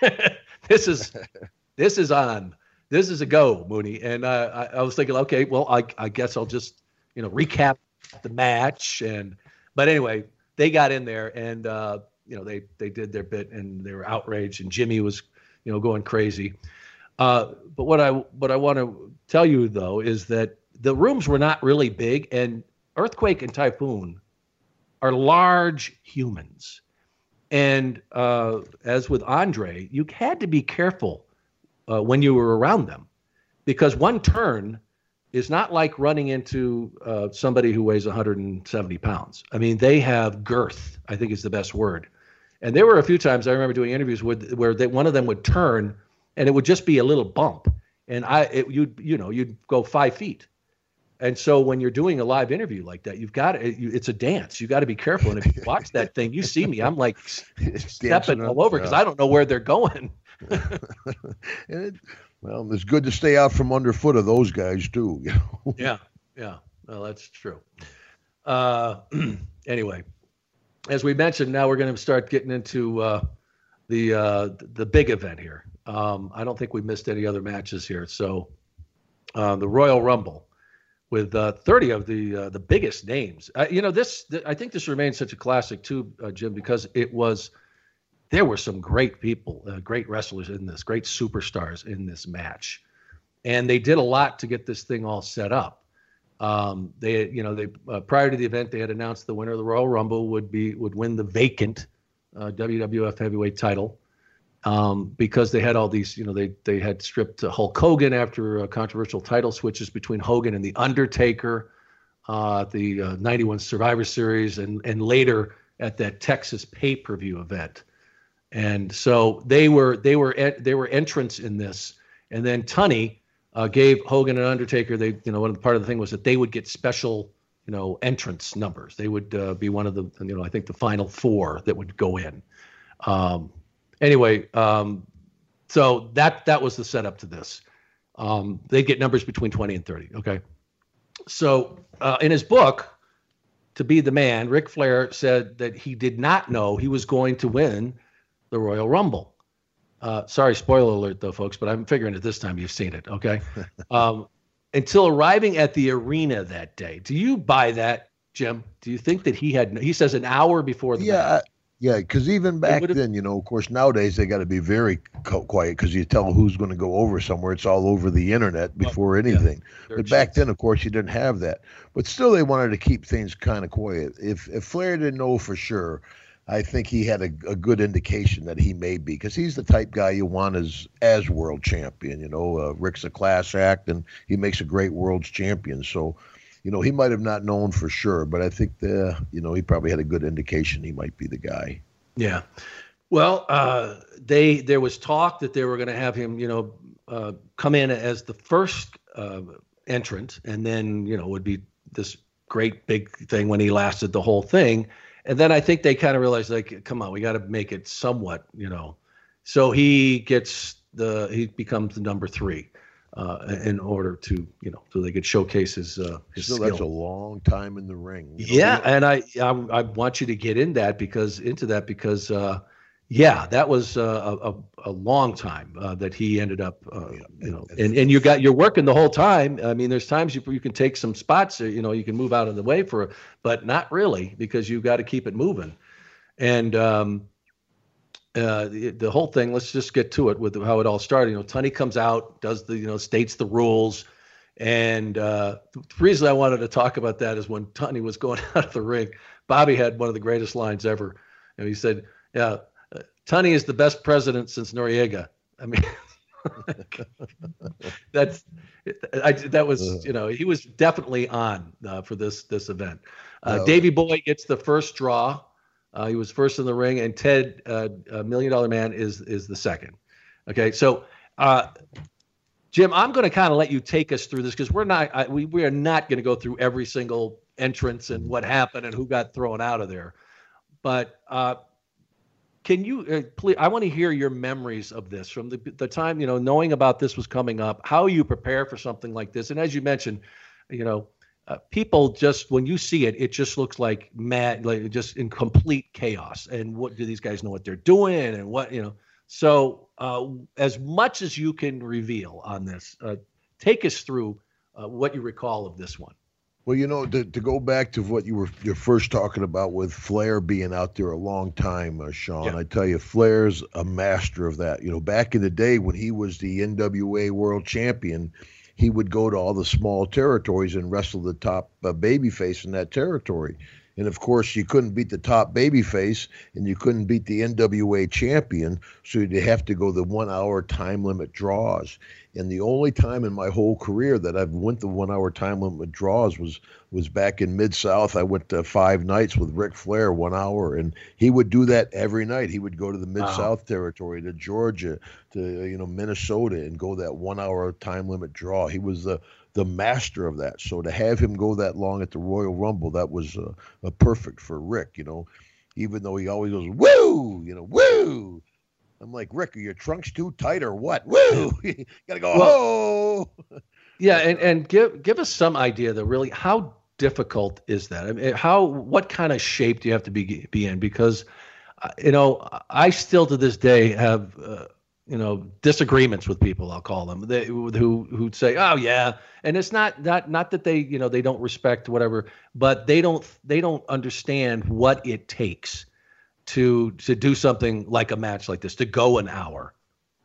this is, this is on. This is a go, Mooney. And uh, I, I was thinking, okay, well, I, I guess I'll just, you know, recap the match. And, but anyway, they got in there and, uh, you know they they did their bit and they were outraged and Jimmy was you know going crazy. Uh, but what I what I want to tell you though is that the rooms were not really big and earthquake and typhoon are large humans. And uh, as with Andre, you had to be careful uh, when you were around them because one turn is not like running into uh, somebody who weighs 170 pounds. I mean, they have girth, I think is the best word. And there were a few times I remember doing interviews with where they, one of them would turn and it would just be a little bump. And I, it, you'd, you know, you'd go five feet. And so when you're doing a live interview like that, you've got it, it's a dance. You got to be careful. And if you watch that thing, you see me, I'm like stepping all over because. I don't know where they're going. it, well, it's good to stay out from underfoot of those guys too. You know? yeah, yeah. Well, that's true. Uh, anyway, as we mentioned, now we're going to start getting into uh, the uh, the big event here. Um, I don't think we missed any other matches here. So uh, the Royal Rumble with uh, 30 of the uh, the biggest names. Uh, you know, this th- I think this remains such a classic too, Jim, because it was there were some great people, great wrestlers in this, great superstars in this match, and they did a lot to get this thing all set up. Um, they, you know, they uh, prior to the event, they had announced the winner of the Royal Rumble would be would win the vacant uh, WWF Heavyweight title. Um, because they had all these, you know, they they had stripped Hulk Hogan after controversial title switches between Hogan and the Undertaker, uh, the '91 uh, Survivor Series, and and later at that Texas pay per view event, and so they were they were they were entrants in this, and then Tunney uh, gave Hogan and Undertaker. They, you know, one of the part of the thing was that they would get special, you know, entrance numbers. They would uh, be one of the, you know, I think the final four that would go in. Um, anyway, um, so that that was the setup to this. Um, they get numbers between 20 and 30. Okay, so uh, in his book, to be the man, Ric Flair said that he did not know he was going to win the Royal Rumble. Uh, sorry, spoiler alert, though, folks, but I'm figuring it this time you've seen it. Okay. Um, until arriving at the arena that day, do you buy that, Jim? Do you think that he had? He says an hour before the yeah, match. Yeah, because even back then, you know, of course, nowadays they got to be very quiet because you tell who's going to go over somewhere. It's all over the internet before anything. Yeah, but back then, of course, you didn't have that. But still, they wanted to keep things kind of quiet. If if Flair didn't know for sure, I think he had a, a good indication that he may be because he's the type guy you want as as world champion. You know, uh, Ric's a class act, and he makes a great world's champion. So you know, he might have not known for sure, but I think the, you know, he probably had a good indication he might be the guy. Yeah. Well, uh, they there was talk that they were going to have him, you know, uh, come in as the first uh, entrant, and then you know would be this great big thing when he lasted the whole thing, and then I think they kind of realized like, come on, we got to make it somewhat, you know. So he gets the he becomes the number three uh, in order to you know so they could showcase his uh, his Still, skill. That's a long time in the ring. You know? Yeah, and I, I, I want you to get in that because into that because uh, yeah, that was uh, a, a, long time uh, that he ended up uh, yeah, you know and, and you got you're working the whole time. I mean, there's times you you can take some spots you know you can move out of the way for but not really because you've got to keep it moving and. Um, uh, the, the, whole thing. Let's just get to it with how it all started. You know, Tunney comes out, does the you know states the rules, and uh, the reason I wanted to talk about that is when Tunney was going out of the ring, Bobby had one of the greatest lines ever, and he said, "Yeah, uh, Tunney is the best president since Noriega." I mean. that's I, that was you know he was definitely on uh, for this this event. Uh, no. Davy Boy gets the first draw uh, he was first in the ring, and Ted, uh, Million Dollar Man, is is the second. Okay, so uh, Jim, I'm going to kind of let you take us through this because we're not I, we we are not going to go through every single entrance and what happened and who got thrown out of there. But uh, can you uh, please? I want to hear your memories of this from the the time you know knowing about this was coming up. How you prepare for something like this, and as you mentioned, you know uh, people just when you see it, it just looks like mad, like just in complete chaos. And what do these guys know what they're doing and what you know? So uh, as much as you can reveal on this, uh, take us through uh, what you recall of this one. Well, you know, to, to go back to what you were you're first talking about with Flair being out there a long time, uh, Sean. Yeah. I tell you, Flair's a master of that. You know, back in the day when he was the NWA World Champion he would go to all the small territories and wrestle the top uh, babyface in that territory. And of course, you couldn't beat the top babyface, and you couldn't beat the NWA champion, so you'd have to go the one-hour time limit draws. And the only time in my whole career that I've went the one-hour time limit draws was was back in Mid South. I went to five nights with Ric Flair, one hour, and he would do that every night. He would go to the Mid South wow. territory, to Georgia, to you know Minnesota, and go that one-hour time limit draw. He was the the master of that. So to have him go that long at the Royal Rumble, that was uh, a perfect for Ric. You know, even though he always goes woo, you know, woo. I'm like Ric, are your trunks too tight or what? Woo! you gotta go. Well, oh. yeah, and and give give us some idea though. Really, how difficult is that? I mean, how what kind of shape do you have to be be in? Because uh, you know, I still to this day have. Uh, you know disagreements with people i'll call them they, who who say oh yeah. And it's not not not that they you know they don't respect whatever but they don't they don't understand what it takes to to do something like a match like this to go an hour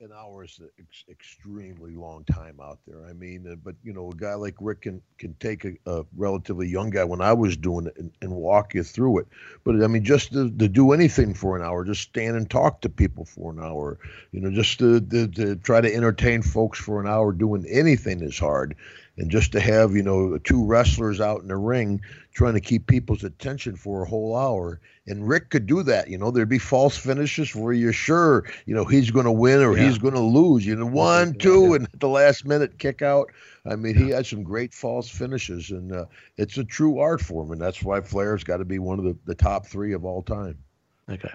an hour is an ex- extremely long time out there. I mean, uh, but you know, a guy like Ric can can take a, a relatively young guy when I was doing it and, and, walk you through it. But I mean, just to, to, do anything for an hour, just stand and talk to people for an hour, you know, just to, to, to try to entertain folks for an hour, doing anything is hard and just to have you know two wrestlers out in the ring trying to keep people's attention for a whole hour. And ric could do that you know there'd be false finishes where you're sure you know he's going to win or yeah. he's going to lose. You know one two and at the last minute kick out. I mean yeah. he had some great false finishes and uh, it's a true art form and that's why flair's got to be one of the, the top three of all time. Okay.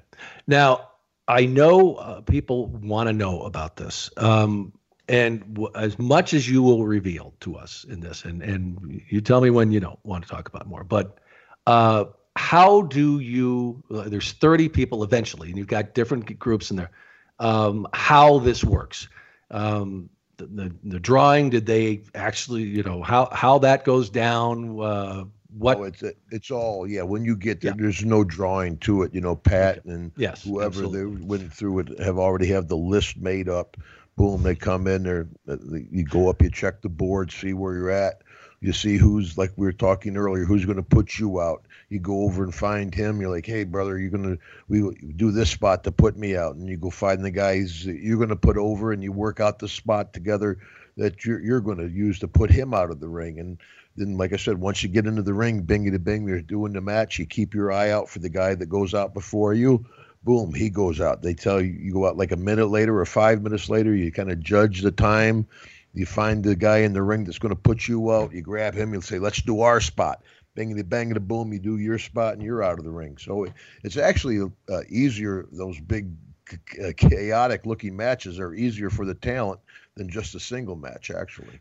Now i know uh, people want to know about this. Um, and w- as much as you will reveal to us in this, and and you tell me when you don't want to talk about more, but uh, how do you? Uh, there's 30 people eventually, and you've got different groups in there. Um, how this works? Um, the, the, the drawing? Did they actually, you know, how how that goes down? Uh, what oh, it's it's all yeah. When you get there, yeah. there's no drawing to it. You know, Pat and yes, whoever they went through it have already have the list made up. Boom, they come in there. Uh, you go up, you check the board, see where you're at. You see who's like we were talking earlier, who's going to put you out. You go over and find him. You're like, hey brother, you're gonna we do this spot to put me out, and you go find the guys you're going to put over, and you work out the spot together that you're you're going to use to put him out of the ring. And then, like I said, once you get into the ring, bingy to bing, you're doing the match. You keep your eye out for the guy that goes out before you. Boom, he goes out. They tell you you go out like a minute later or five minutes later. You kind of judge the time. You find the guy in the ring that's going to put you out. You grab him. You'll say, "Let's do our spot." Bangity bangity boom. You do your spot and you're out of the ring. So it, it's actually uh, easier. Those big chaotic looking matches are easier for the talent than just a single match, actually.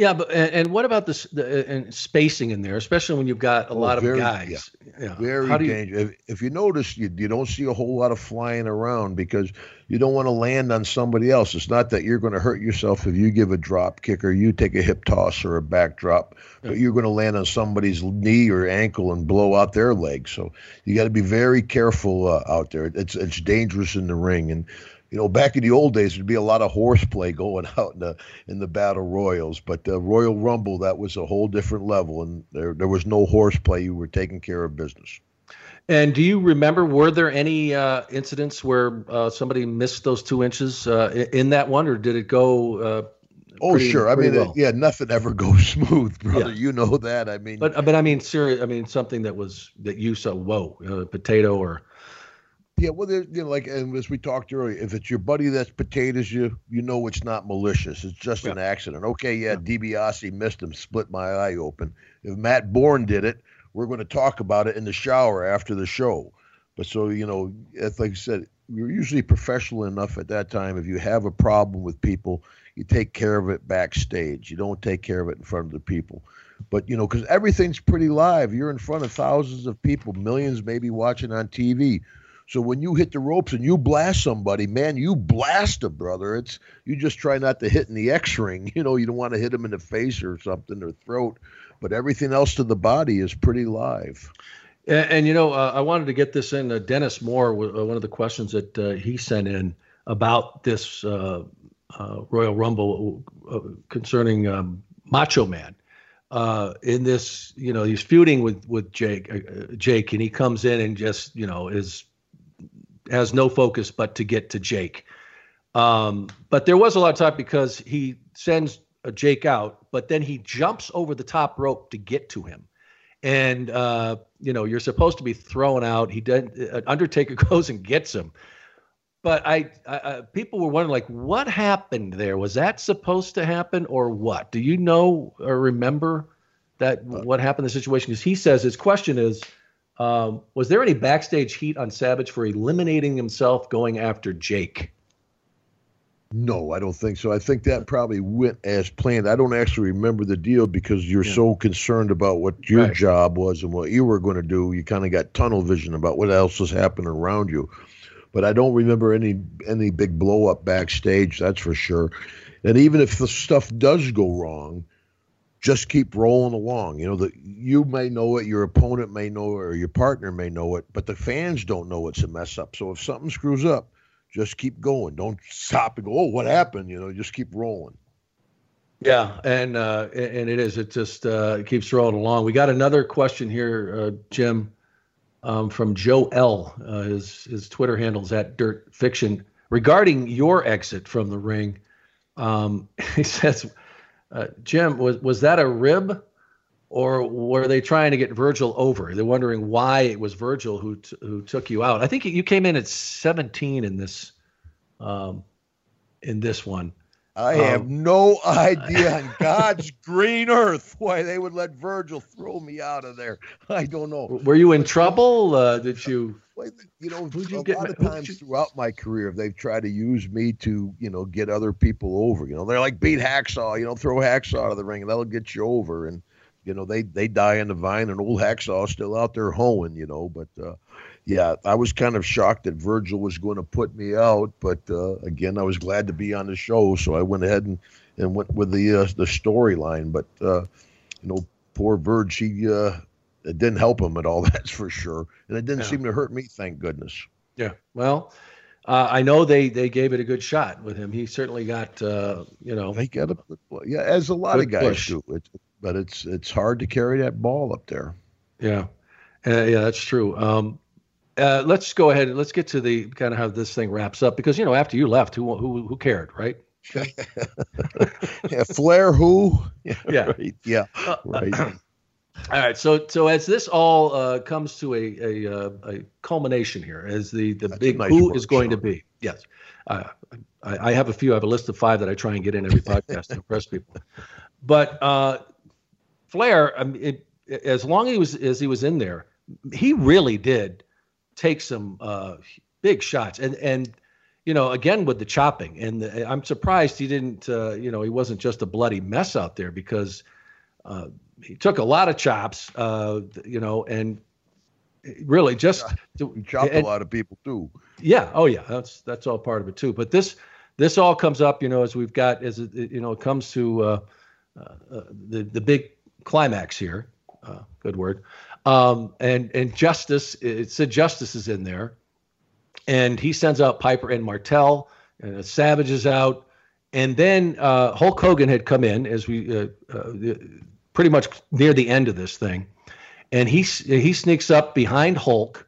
Yeah, but and, and what about this the, and spacing in there, especially when you've got a oh, lot very, of guys? Yeah, yeah. Very dangerous. If, if, you notice, you, you don't see a whole lot of flying around because you don't want to land on somebody else. It's not that you're going to hurt yourself if you give a drop kick or you take a hip toss or a back drop, but you're going to land on somebody's knee or ankle and blow out their leg. So you got to be very careful uh, out there. It's it's dangerous in the ring and you know, back in the old days, there'd be a lot of horseplay going out in the in the battle royals, but the Royal Rumble that was a whole different level, and there there was no horseplay. You were taking care of business. And do you remember? Were there any uh, incidents where uh, somebody missed those two inches uh, in that one, or did it go? Uh, oh, pretty, sure. I mean, well? yeah, nothing ever goes smooth, brother. Yeah. You know that. I mean, but but I mean, serious. I mean, something that was that you saw. Whoa, a potato or yeah, well, you know, like and as we talked earlier, if it's your buddy that's potatoes you, you know it's not malicious. It's just yeah. an accident. Okay, yeah, yeah. DiBiase missed him, split my eye open. If Matt Borne did it, we're going to talk about it in the shower after the show. But so you know, it's like I said, you're usually professional enough at that time. If you have a problem with people, you take care of it backstage. You don't take care of it in front of the people. But you know, because everything's pretty live. You're in front of thousands of people, millions maybe watching on TV so when you hit the ropes and you blast somebody, man, you blast them, brother. It's you just try not to hit in the X ring. You know, you don't want to hit them in the face or something or throat, but everything else to the body is pretty live. And, and you know, uh, I wanted to get this in. Uh, Dennis Moore, uh, one of the questions that uh, he sent in about this uh, uh, Royal Rumble concerning um, Macho Man. in this, you know, he's feuding with with Jake, Jake, and he comes in and just, you know, is has no focus but to get to Jake. Um, but there was a lot of talk because he sends a Jake out, but then he jumps over the top rope to get to him. And uh, you know you're supposed to be thrown out. He did. Uh, Undertaker goes and gets him. But I, I, people were wondering like, what happened there? Was that supposed to happen or what? Do you know or remember that uh, what happened in the situation? Because he says his question is, um, was there any backstage heat on Savage for eliminating himself going after Jake? No, I don't think so. I think that probably went as planned. I don't actually remember the deal because you're yeah. so concerned about what your right. job was and what you were going to do. You kind of got tunnel vision about what else was happening around you. But I don't remember any any big blow up backstage. That's for sure. And even if the stuff does go wrong, just keep rolling along. You know that you may know it, your opponent may know it, or your partner may know it, but the fans don't know it's a mess up. So if something screws up, just keep going. Don't stop and go, "Oh, what happened?" You know, just keep rolling. Yeah, and uh, and it is. It just uh, keeps rolling along. We got another question here, uh, Jim, um, from Joe L. Uh, his his Twitter handles at Dirt Fiction regarding your exit from the ring. Um, he says uh, Jim, was was that a rib, or were they trying to get Virgil over? They're wondering why it was Virgil who t- who took you out. I think you came in at 17 in this, um, in this one. I um, have no idea on God's green earth why they would let Virgil throw me out of there. I don't know. Were you in trouble? Uh, did you? You know, Who'd you a get, lot of times you... throughout my career, they've tried to use me to, you know, get other people over. You know, they're like beat Hacksaw, you know, throw Hacksaw out of the ring, and that'll get you over. And you know, they they die in the vine, and old Hacksaw's still out there hoeing. You know, but uh, yeah, I was kind of shocked that Virgil was going to put me out, but uh, again, I was glad to be on the show, so I went ahead and, and went with the uh, the storyline. But uh, you know, poor Virg, he uh, it didn't help him at all. That's for sure, and it didn't yeah. seem to hurt me. Thank goodness. Yeah. Well, uh, I know they they gave it a good shot with him. He certainly got uh, you know. They got a yeah, as a lot of guys push. do. It, but it's it's hard to carry that ball up there. Yeah, uh, yeah, that's true. Um, uh, let's go ahead and let's get to the kind of how this thing wraps up because you know after you left, who who who cared, right? yeah, Flair, who? Yeah, yeah, right. Yeah, uh, right. All right. So so as this all uh, comes to a a, uh, a culmination here, as the the That's big nice who is going to be. Yes, uh, I, I have a few. I have a list of five that I try and get in every podcast to impress people. But uh, Flair, I mean, it, as long as he was as he was in there, he really did take some uh, big shots, and and you know again with the chopping, and the, I'm surprised he didn't, uh, you know, he wasn't just a bloody mess out there because uh, he took a lot of chops, uh, you know, and really just to, he chopped and, a lot of people too. Yeah, oh yeah, that's that's all part of it too. But this this all comes up, you know, as we've got as it, you know it comes to uh, uh, the the big climax here. Uh, good word. Um, and and Justice, it said Justice is in there, and he sends out Piper and Martel, and Savage is out, and then uh, Hulk Hogan had come in as we uh, uh, pretty much near the end of this thing, and he he sneaks up behind Hulk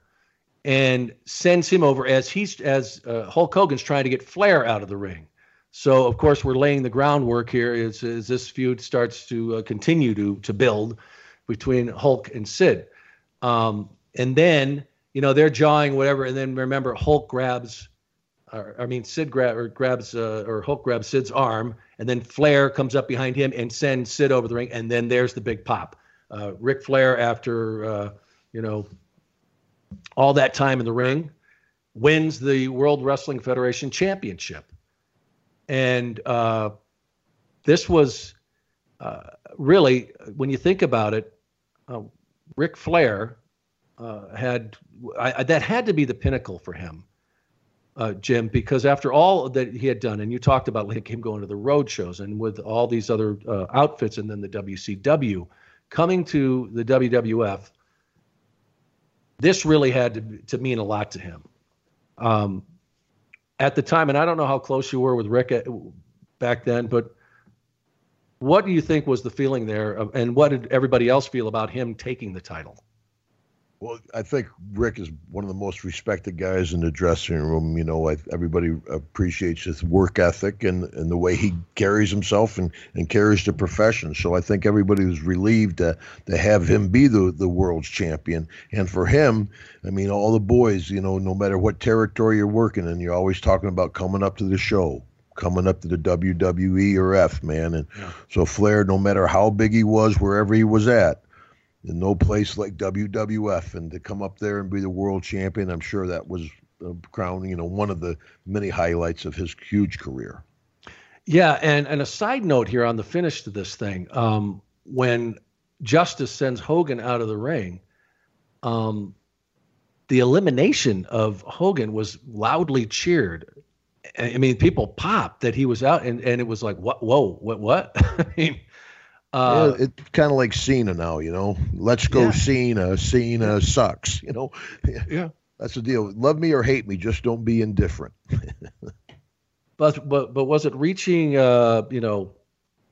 and sends him over as he's as uh, Hulk Hogan's trying to get Flair out of the ring. So of course we're laying the groundwork here as, as this feud starts to uh, continue to to build between Hulk and Sid. Um, and then you know they're jawing whatever, and then remember Hulk grabs, or, I mean Sid or grabs uh, or Hulk grabs Sid's arm, and then Flair comes up behind him and sends Sid over the ring, and then there's the big pop. Uh, Ric Flair after uh, you know all that time in the ring wins the World Wrestling Federation Championship and uh, this was uh, really, when you think about it, uh, Ric Flair uh, had I, that had to be the pinnacle for him, uh, Jim, because after all that he had done, and you talked about like him going to the road shows and with all these other uh, outfits, and then the WCW, coming to the WWF, this really had to, to mean a lot to him. Um, at the time, and I don't know how close you were with Ric at, back then, but what do you think was the feeling there, and what did everybody else feel about him taking the title? Well, I think Ric is one of the most respected guys in the dressing room. You know, I, everybody appreciates his work ethic and, and the way he carries himself and, and carries the profession. So I think everybody was relieved to, to have him be the, the world's champion. And for him, I mean, all the boys, you know, no matter what territory you're working in, you're always talking about coming up to the show coming up to the WWE or F, man. And yeah. so Flair, no matter how big he was, wherever he was at, no place like WWF, and to come up there and be the world champion, I'm sure that was a crown, you know, one of the many highlights of his huge career. Yeah, and and a side note here on the finish to this thing, um, when Justice sends Hogan out of the ring, um, the elimination of Hogan was loudly cheered. I mean, people popped that he was out, and, and it was like, what? Whoa, what? What? I mean, uh, yeah, it's kind of like Cena now, you know. Let's go yeah. Cena. Cena sucks, you know. Yeah, that's the deal. Love me or hate me, just don't be indifferent. but but but was it reaching? Uh, you know,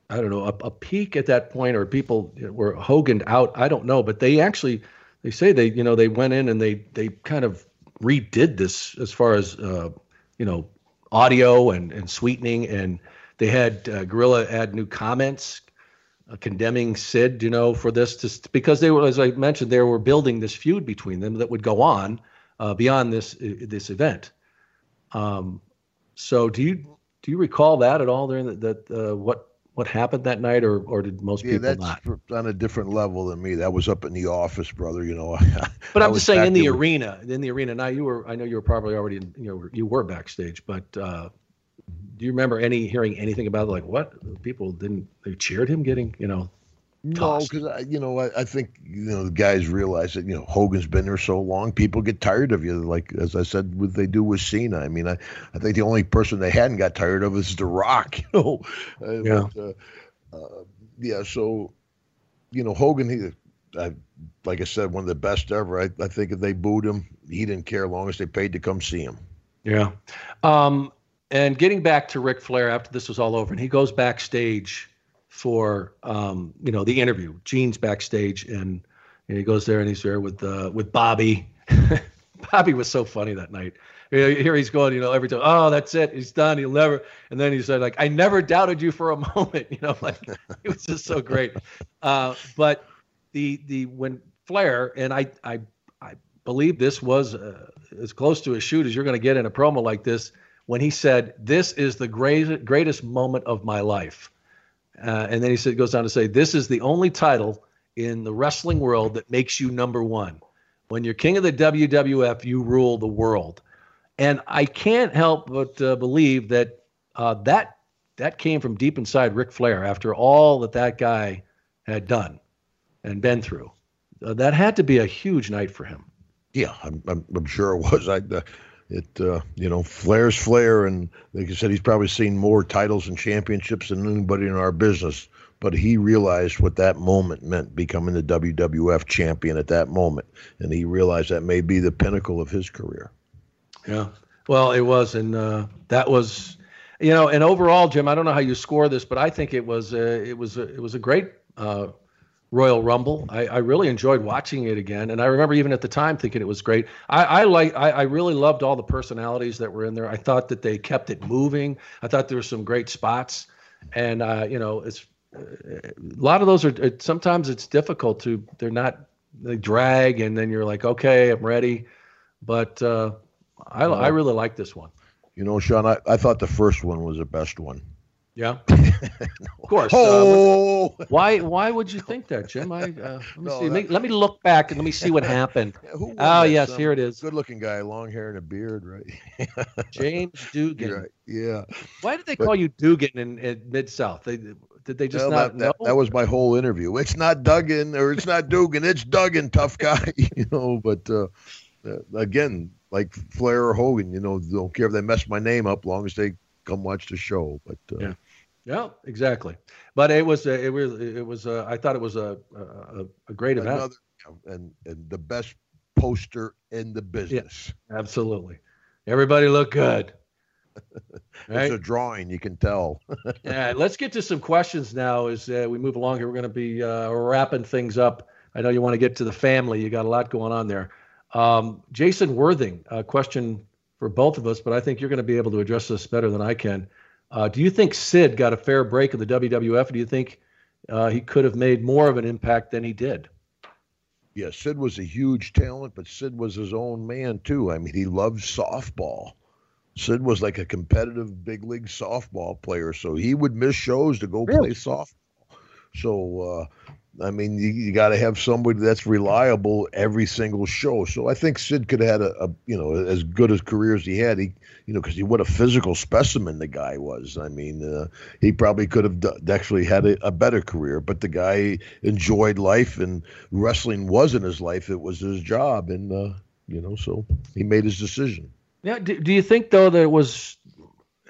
I don't know, a, a peak at that point, or people were hoganed out? I don't know, but they actually they say they you know they went in and they they kind of redid this as far as uh, you know audio and and sweetening and they had uh, Gorilla add new comments condemning Sid, you know, for this, just because they were, as I mentioned, they were building this feud between them that would go on uh, beyond this uh, this event. Um, so, do you do you recall that at all? During that, that uh, what what happened that night, or or did most yeah, people that's not? on a different level than me. That was up in the office, brother. You know. but I'm just saying, in the arena, in the arena. Now, you were, I know you were probably already, you know, you were backstage, but uh, do you remember any hearing anything about like what people didn't they cheered him getting you know tossed? no because you know I, I, think you know the guys realize that you know Hogan's been there so long people get tired of you like as I said what they do with Cena I mean I, I think the only person they hadn't got tired of is The Rock you know yeah but, uh, uh, yeah so you know Hogan he I, like I said, one of the best ever. I, I think if they booed him, he didn't care as long as they paid to come see him. Yeah. Um, and getting back to Ric Flair after this was all over, and he goes backstage for um, you know the interview. Gene's backstage, and, and he goes there and he's there with uh, with Bobby. Bobby was so funny that night. Here he's going, you know, every time. Oh, that's it. He's done. He'll never. And then he said, like, I never doubted you for a moment. You know, like it was just so great. Uh, but the the when Flair and I I I believe this was uh, as close to a shoot as you're going to get in a promo like this when he said, "This is the greatest greatest moment of my life," uh, and then he said goes on to say, "This is the only title in the wrestling world that makes you number one. When you're king of the WWF, you rule the world." And I can't help but uh, believe that uh, that that came from deep inside Ric Flair after all that that guy had done and been through. Uh, that had to be a huge night for him. Yeah, I'm, I'm, I'm sure it was. I, it, uh, you know, Flair's Flair, and like I said, he's probably seen more titles and championships than anybody in our business. But he realized what that moment meant, becoming the WWF champion at that moment, and he realized that may be the pinnacle of his career. Yeah. Well, it was, and uh, that was, you know, and overall, Jim, I don't know how you score this, but I think it was, uh, it was, it was a great uh, Royal Rumble. I, I, really enjoyed watching it again, and I remember even at the time thinking it was great. I, I like, I, I, really loved all the personalities that were in there. I thought that they kept it moving. I thought there were some great spots, and uh, you know, it's a lot of those are. It, sometimes it's difficult to. They're not. They drag, and then you're like, okay, I'm ready, but uh, I, I really like this one. You know, Sean, I, I thought the first one was the best one. Yeah, of course. Oh, uh, why why would you think that, Jim? I uh, let me no, see. That... Let me look back and let me see what happened. Yeah, oh yes, some here it is. Good-looking guy, long hair and a beard, right? James Dugan. Right. Yeah. Why did they but, call you Dugan in, in Mid South? They did they just well, not that, know? That, was my whole interview. It's not Duggan or it's not Dugan. It's Duggan, tough guy. You know, but uh, uh again, like Flair or Hogan, you know, don't care if they mess my name up, long as they come watch the show. But uh, yeah, yeah, exactly. But it was it was it was uh, I thought it was a a, a great event, and and the best poster in the business. Yeah, absolutely, everybody looked good. right? It's a drawing, you can tell. yeah, let's get to some questions now as uh, we move along here. We're going to be uh, wrapping things up. I know you want to get to the family. You got a lot going on there. Um, Jason Worthing, a question for both of us, but I think you're going to be able to address this better than I can. Uh, do you think Sid got a fair break in the WWF? do you think uh, he could have made more of an impact than he did? Yeah, Sid was a huge talent, but Sid was his own man too. I mean, he loved softball. Sid was like a competitive big league softball player, so he would miss shows to go really? play softball. So uh, I mean, you, you got to have somebody that's reliable every single show. So I think Sid could have had a, a you know as good a career as he had. He you know because he what a physical specimen the guy was. I mean, uh, he probably could have d- actually had a, a, better career. But the guy enjoyed life, and wrestling wasn't his life; it was his job, and uh, you know, so he made his decision. Yeah. Do, do you think though that it was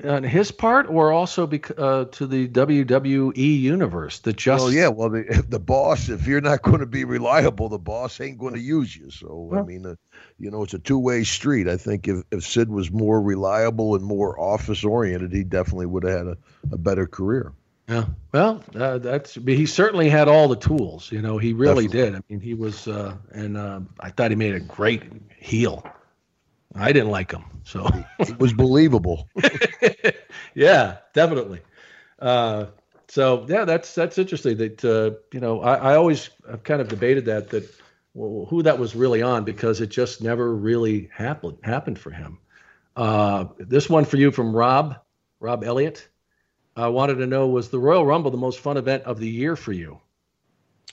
on his part, or also bec- uh, to the WWE universe that just? Well, yeah. Well, the the boss, if you're not going to be reliable, the boss ain't going to use you. So well, I mean, uh, you know, it's a two way street. I think if, if Sid was more reliable and more office oriented, he definitely would have had a, a better career. Yeah. Well, uh, that's he certainly had all the tools. You know, he really definitely. did. I mean, he was, uh, and uh, I thought he made a great heel. I didn't like him, so it was believable. yeah, definitely. Uh, so yeah, that's that's interesting. That uh, you know, I, I always have kind of debated that that well, who that was really on because it just never really happened happened for him. Uh, this one for you from Rob Rob Elliott. I wanted to know was the Royal Rumble the most fun event of the year for you?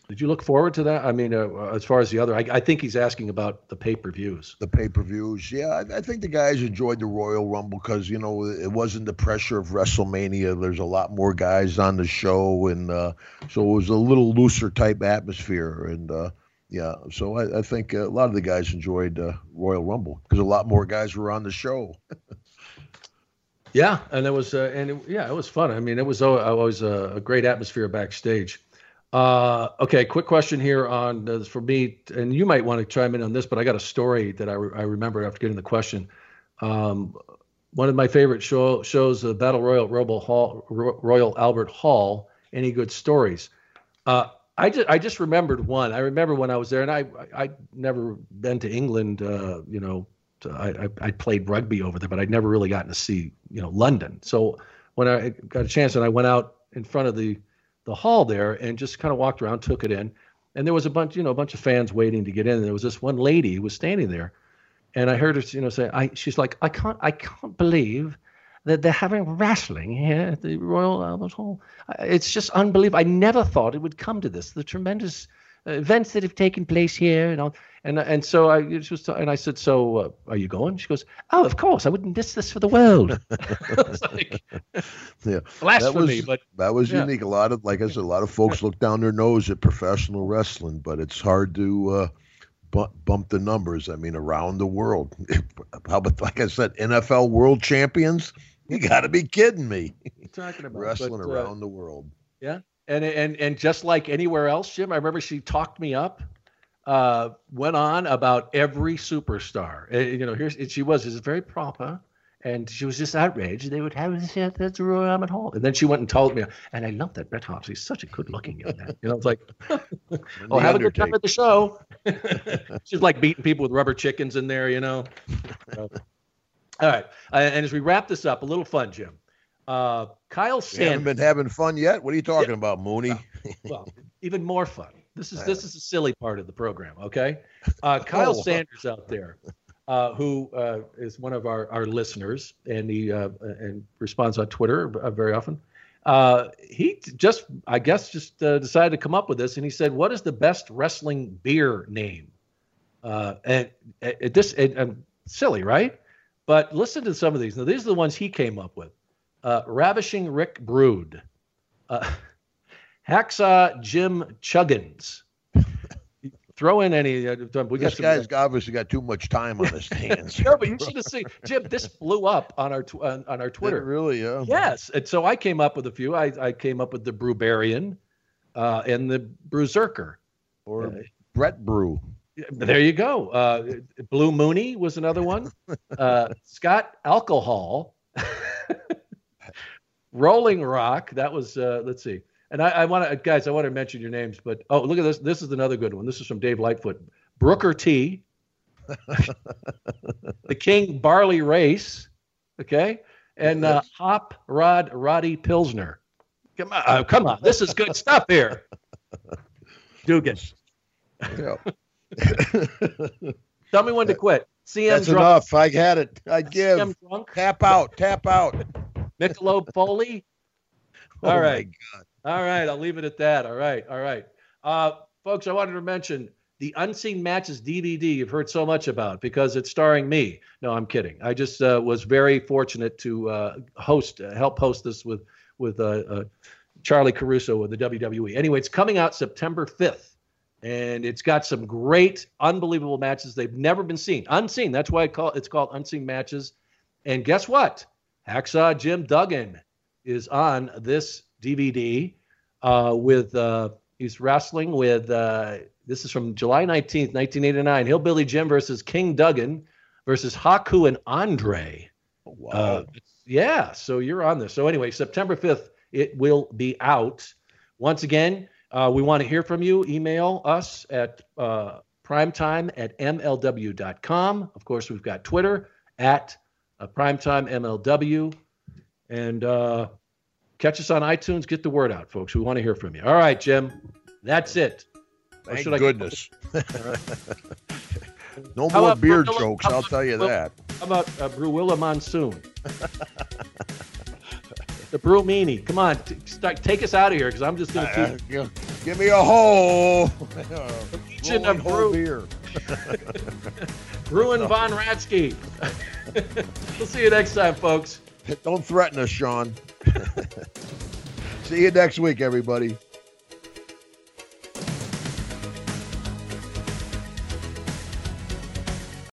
Did you look forward to that? I mean, uh, as far as the other, I, I, think he's asking about the pay per views. The pay per views, yeah. I, I, think the guys enjoyed the Royal Rumble because you know it wasn't the pressure of WrestleMania. There's a lot more guys on the show, and uh, so it was a little looser type atmosphere. And uh, yeah, so I, I, think a lot of the guys enjoyed uh, Royal Rumble because a lot more guys were on the show. yeah, and it was, uh, and it, yeah, it was fun. I mean, it was always a, a great atmosphere backstage. Uh, okay, quick question here on uh, for me, and you might want to chime in on this, but I got a story that I, re- I remember after getting the question. Um, one of my favorite show, shows, uh, Battle Royal Royal, Hall, Royal Albert Hall. Any good stories? Uh, I just I just remembered one. I remember when I was there, and I I would never been to England. Uh, you know, to, I, I played rugby over there, but I'd never really gotten to see you know London. So when I got a chance, and I went out in front of the the hall there and just kind of walked around, took it in, and there was a bunch, you know, a bunch of fans waiting to get in. And there was this one lady who was standing there, and I heard her, you know, say, "I." She's like, "I can't, I can't believe that they're having wrestling here at the Royal Albert Hall. It's just unbelievable. I never thought it would come to this. The tremendous events that have taken place here, you know. And and so I was, and I said, so uh, are you going? She goes, oh, of course, I wouldn't miss this for the world. like, yeah, blasphemy, that was, but that was yeah. unique. A lot of, like I said, a lot of folks look down their nose at professional wrestling, but it's hard to uh, bump, bump the numbers. I mean, around the world. How about, like I said, NFL world champions? You got to be kidding me. You're talking about wrestling but, uh, around the world. Yeah, and and and just like anywhere else, Jim, I remember she talked me up. Uh, went on about every superstar. Uh, you know, here's she was is very proper, and she was just outraged. They would have this at the Royal Albert Hall, and then she went and told me, and I love that Bret Hart. He's such a good-looking young man. You know, it's like, oh, have a good time at the show. She's like beating people with rubber chickens in there. You know. All right, uh, and as we wrap this up, a little fun, Jim. Uh, Kyle Sanders. haven't been having fun yet. What are you talking about, Mooney? well, even more fun. This is this is a silly part of the program. Okay, uh, Kyle Oh. Sanders out there, uh, who uh, is one of our, our listeners, and he uh, and responds on Twitter uh, very often. Uh, he just, I guess, just uh, decided to come up with this, and he said, "What is the best wrestling beer name?" Uh, and it, this, and, um, silly, right? But listen to some of these. Now, these are the ones he came up with. Uh, Ravishing Rick Brood. Uh, Hacksaw Jim Chuggins. Throw in any. Uh, we this some, guy's obviously got too much time on his hands. no, but you should have seen Jim. This blew up on our tw- on, on our Did it Twitter. really? Yeah. Yes, and so I came up with a few. I, I came up with the Brewbarian uh, and the Brewzerker. Or Uh, Brett Brew. There you go. Uh, Blue Mooney was another one. Uh, Scott Alcohol. Rolling Rock. That was. Uh, let's see. And I, I want to, guys. I want to mention your names, but oh, look at this. This is another good one. This is from Dave Lightfoot. Brooker T. the King Barley Race. Okay, and uh, Hop Rod Roddy Pilsner. Come on, uh, come on. This is good stuff here. Duggan. Yeah. Tell me when to quit. CM That's drunk. enough. I had it. I give. CM drunk. Tap out. Tap out. Michelob Foley. Oh All my right. God. All right. I'll leave it at that. All right. All right. Uh, folks, I wanted to mention the Unseen Matches DVD you've heard so much about because it's starring me. No, I'm kidding. I just uh, was very fortunate to uh, host, uh, help host this with with uh, uh, Charly Caruso with the WWE. Anyway, it's coming out September 5th, and it's got some great, unbelievable matches they've never been seen. Unseen. That's why I call it's called Unseen Matches. And guess what? Hacksaw Jim Duggan is on this DVD uh, with uh, he's wrestling with uh, this is from July 19th, 1989. Hillbilly Jim versus King Duggan versus Haku and Andre. Oh, wow. Uh, yeah, so you're on this. So anyway, September 5th, it will be out. Once again, uh, we want to hear from you. Email us at uh, primetime at mlw.com. Of course, we've got Twitter at uh, primetime MLW. And uh, catch us on iTunes. Get the word out, folks. We want to hear from you. All right, Jim. That's it. Thank goodness. no How more beard Brooklyn- jokes, I'll tell you that. How about uh, Brewilla Monsoon? the Brew Meanie. Come on, t- start, take us out of here because I'm just going to Uh, keep give, give me a hole. Legion Rolling of whole Brew, beer. Bruin Von Raschke. we'll see you next time, folks. Don't threaten us, Sean. See you next week, everybody.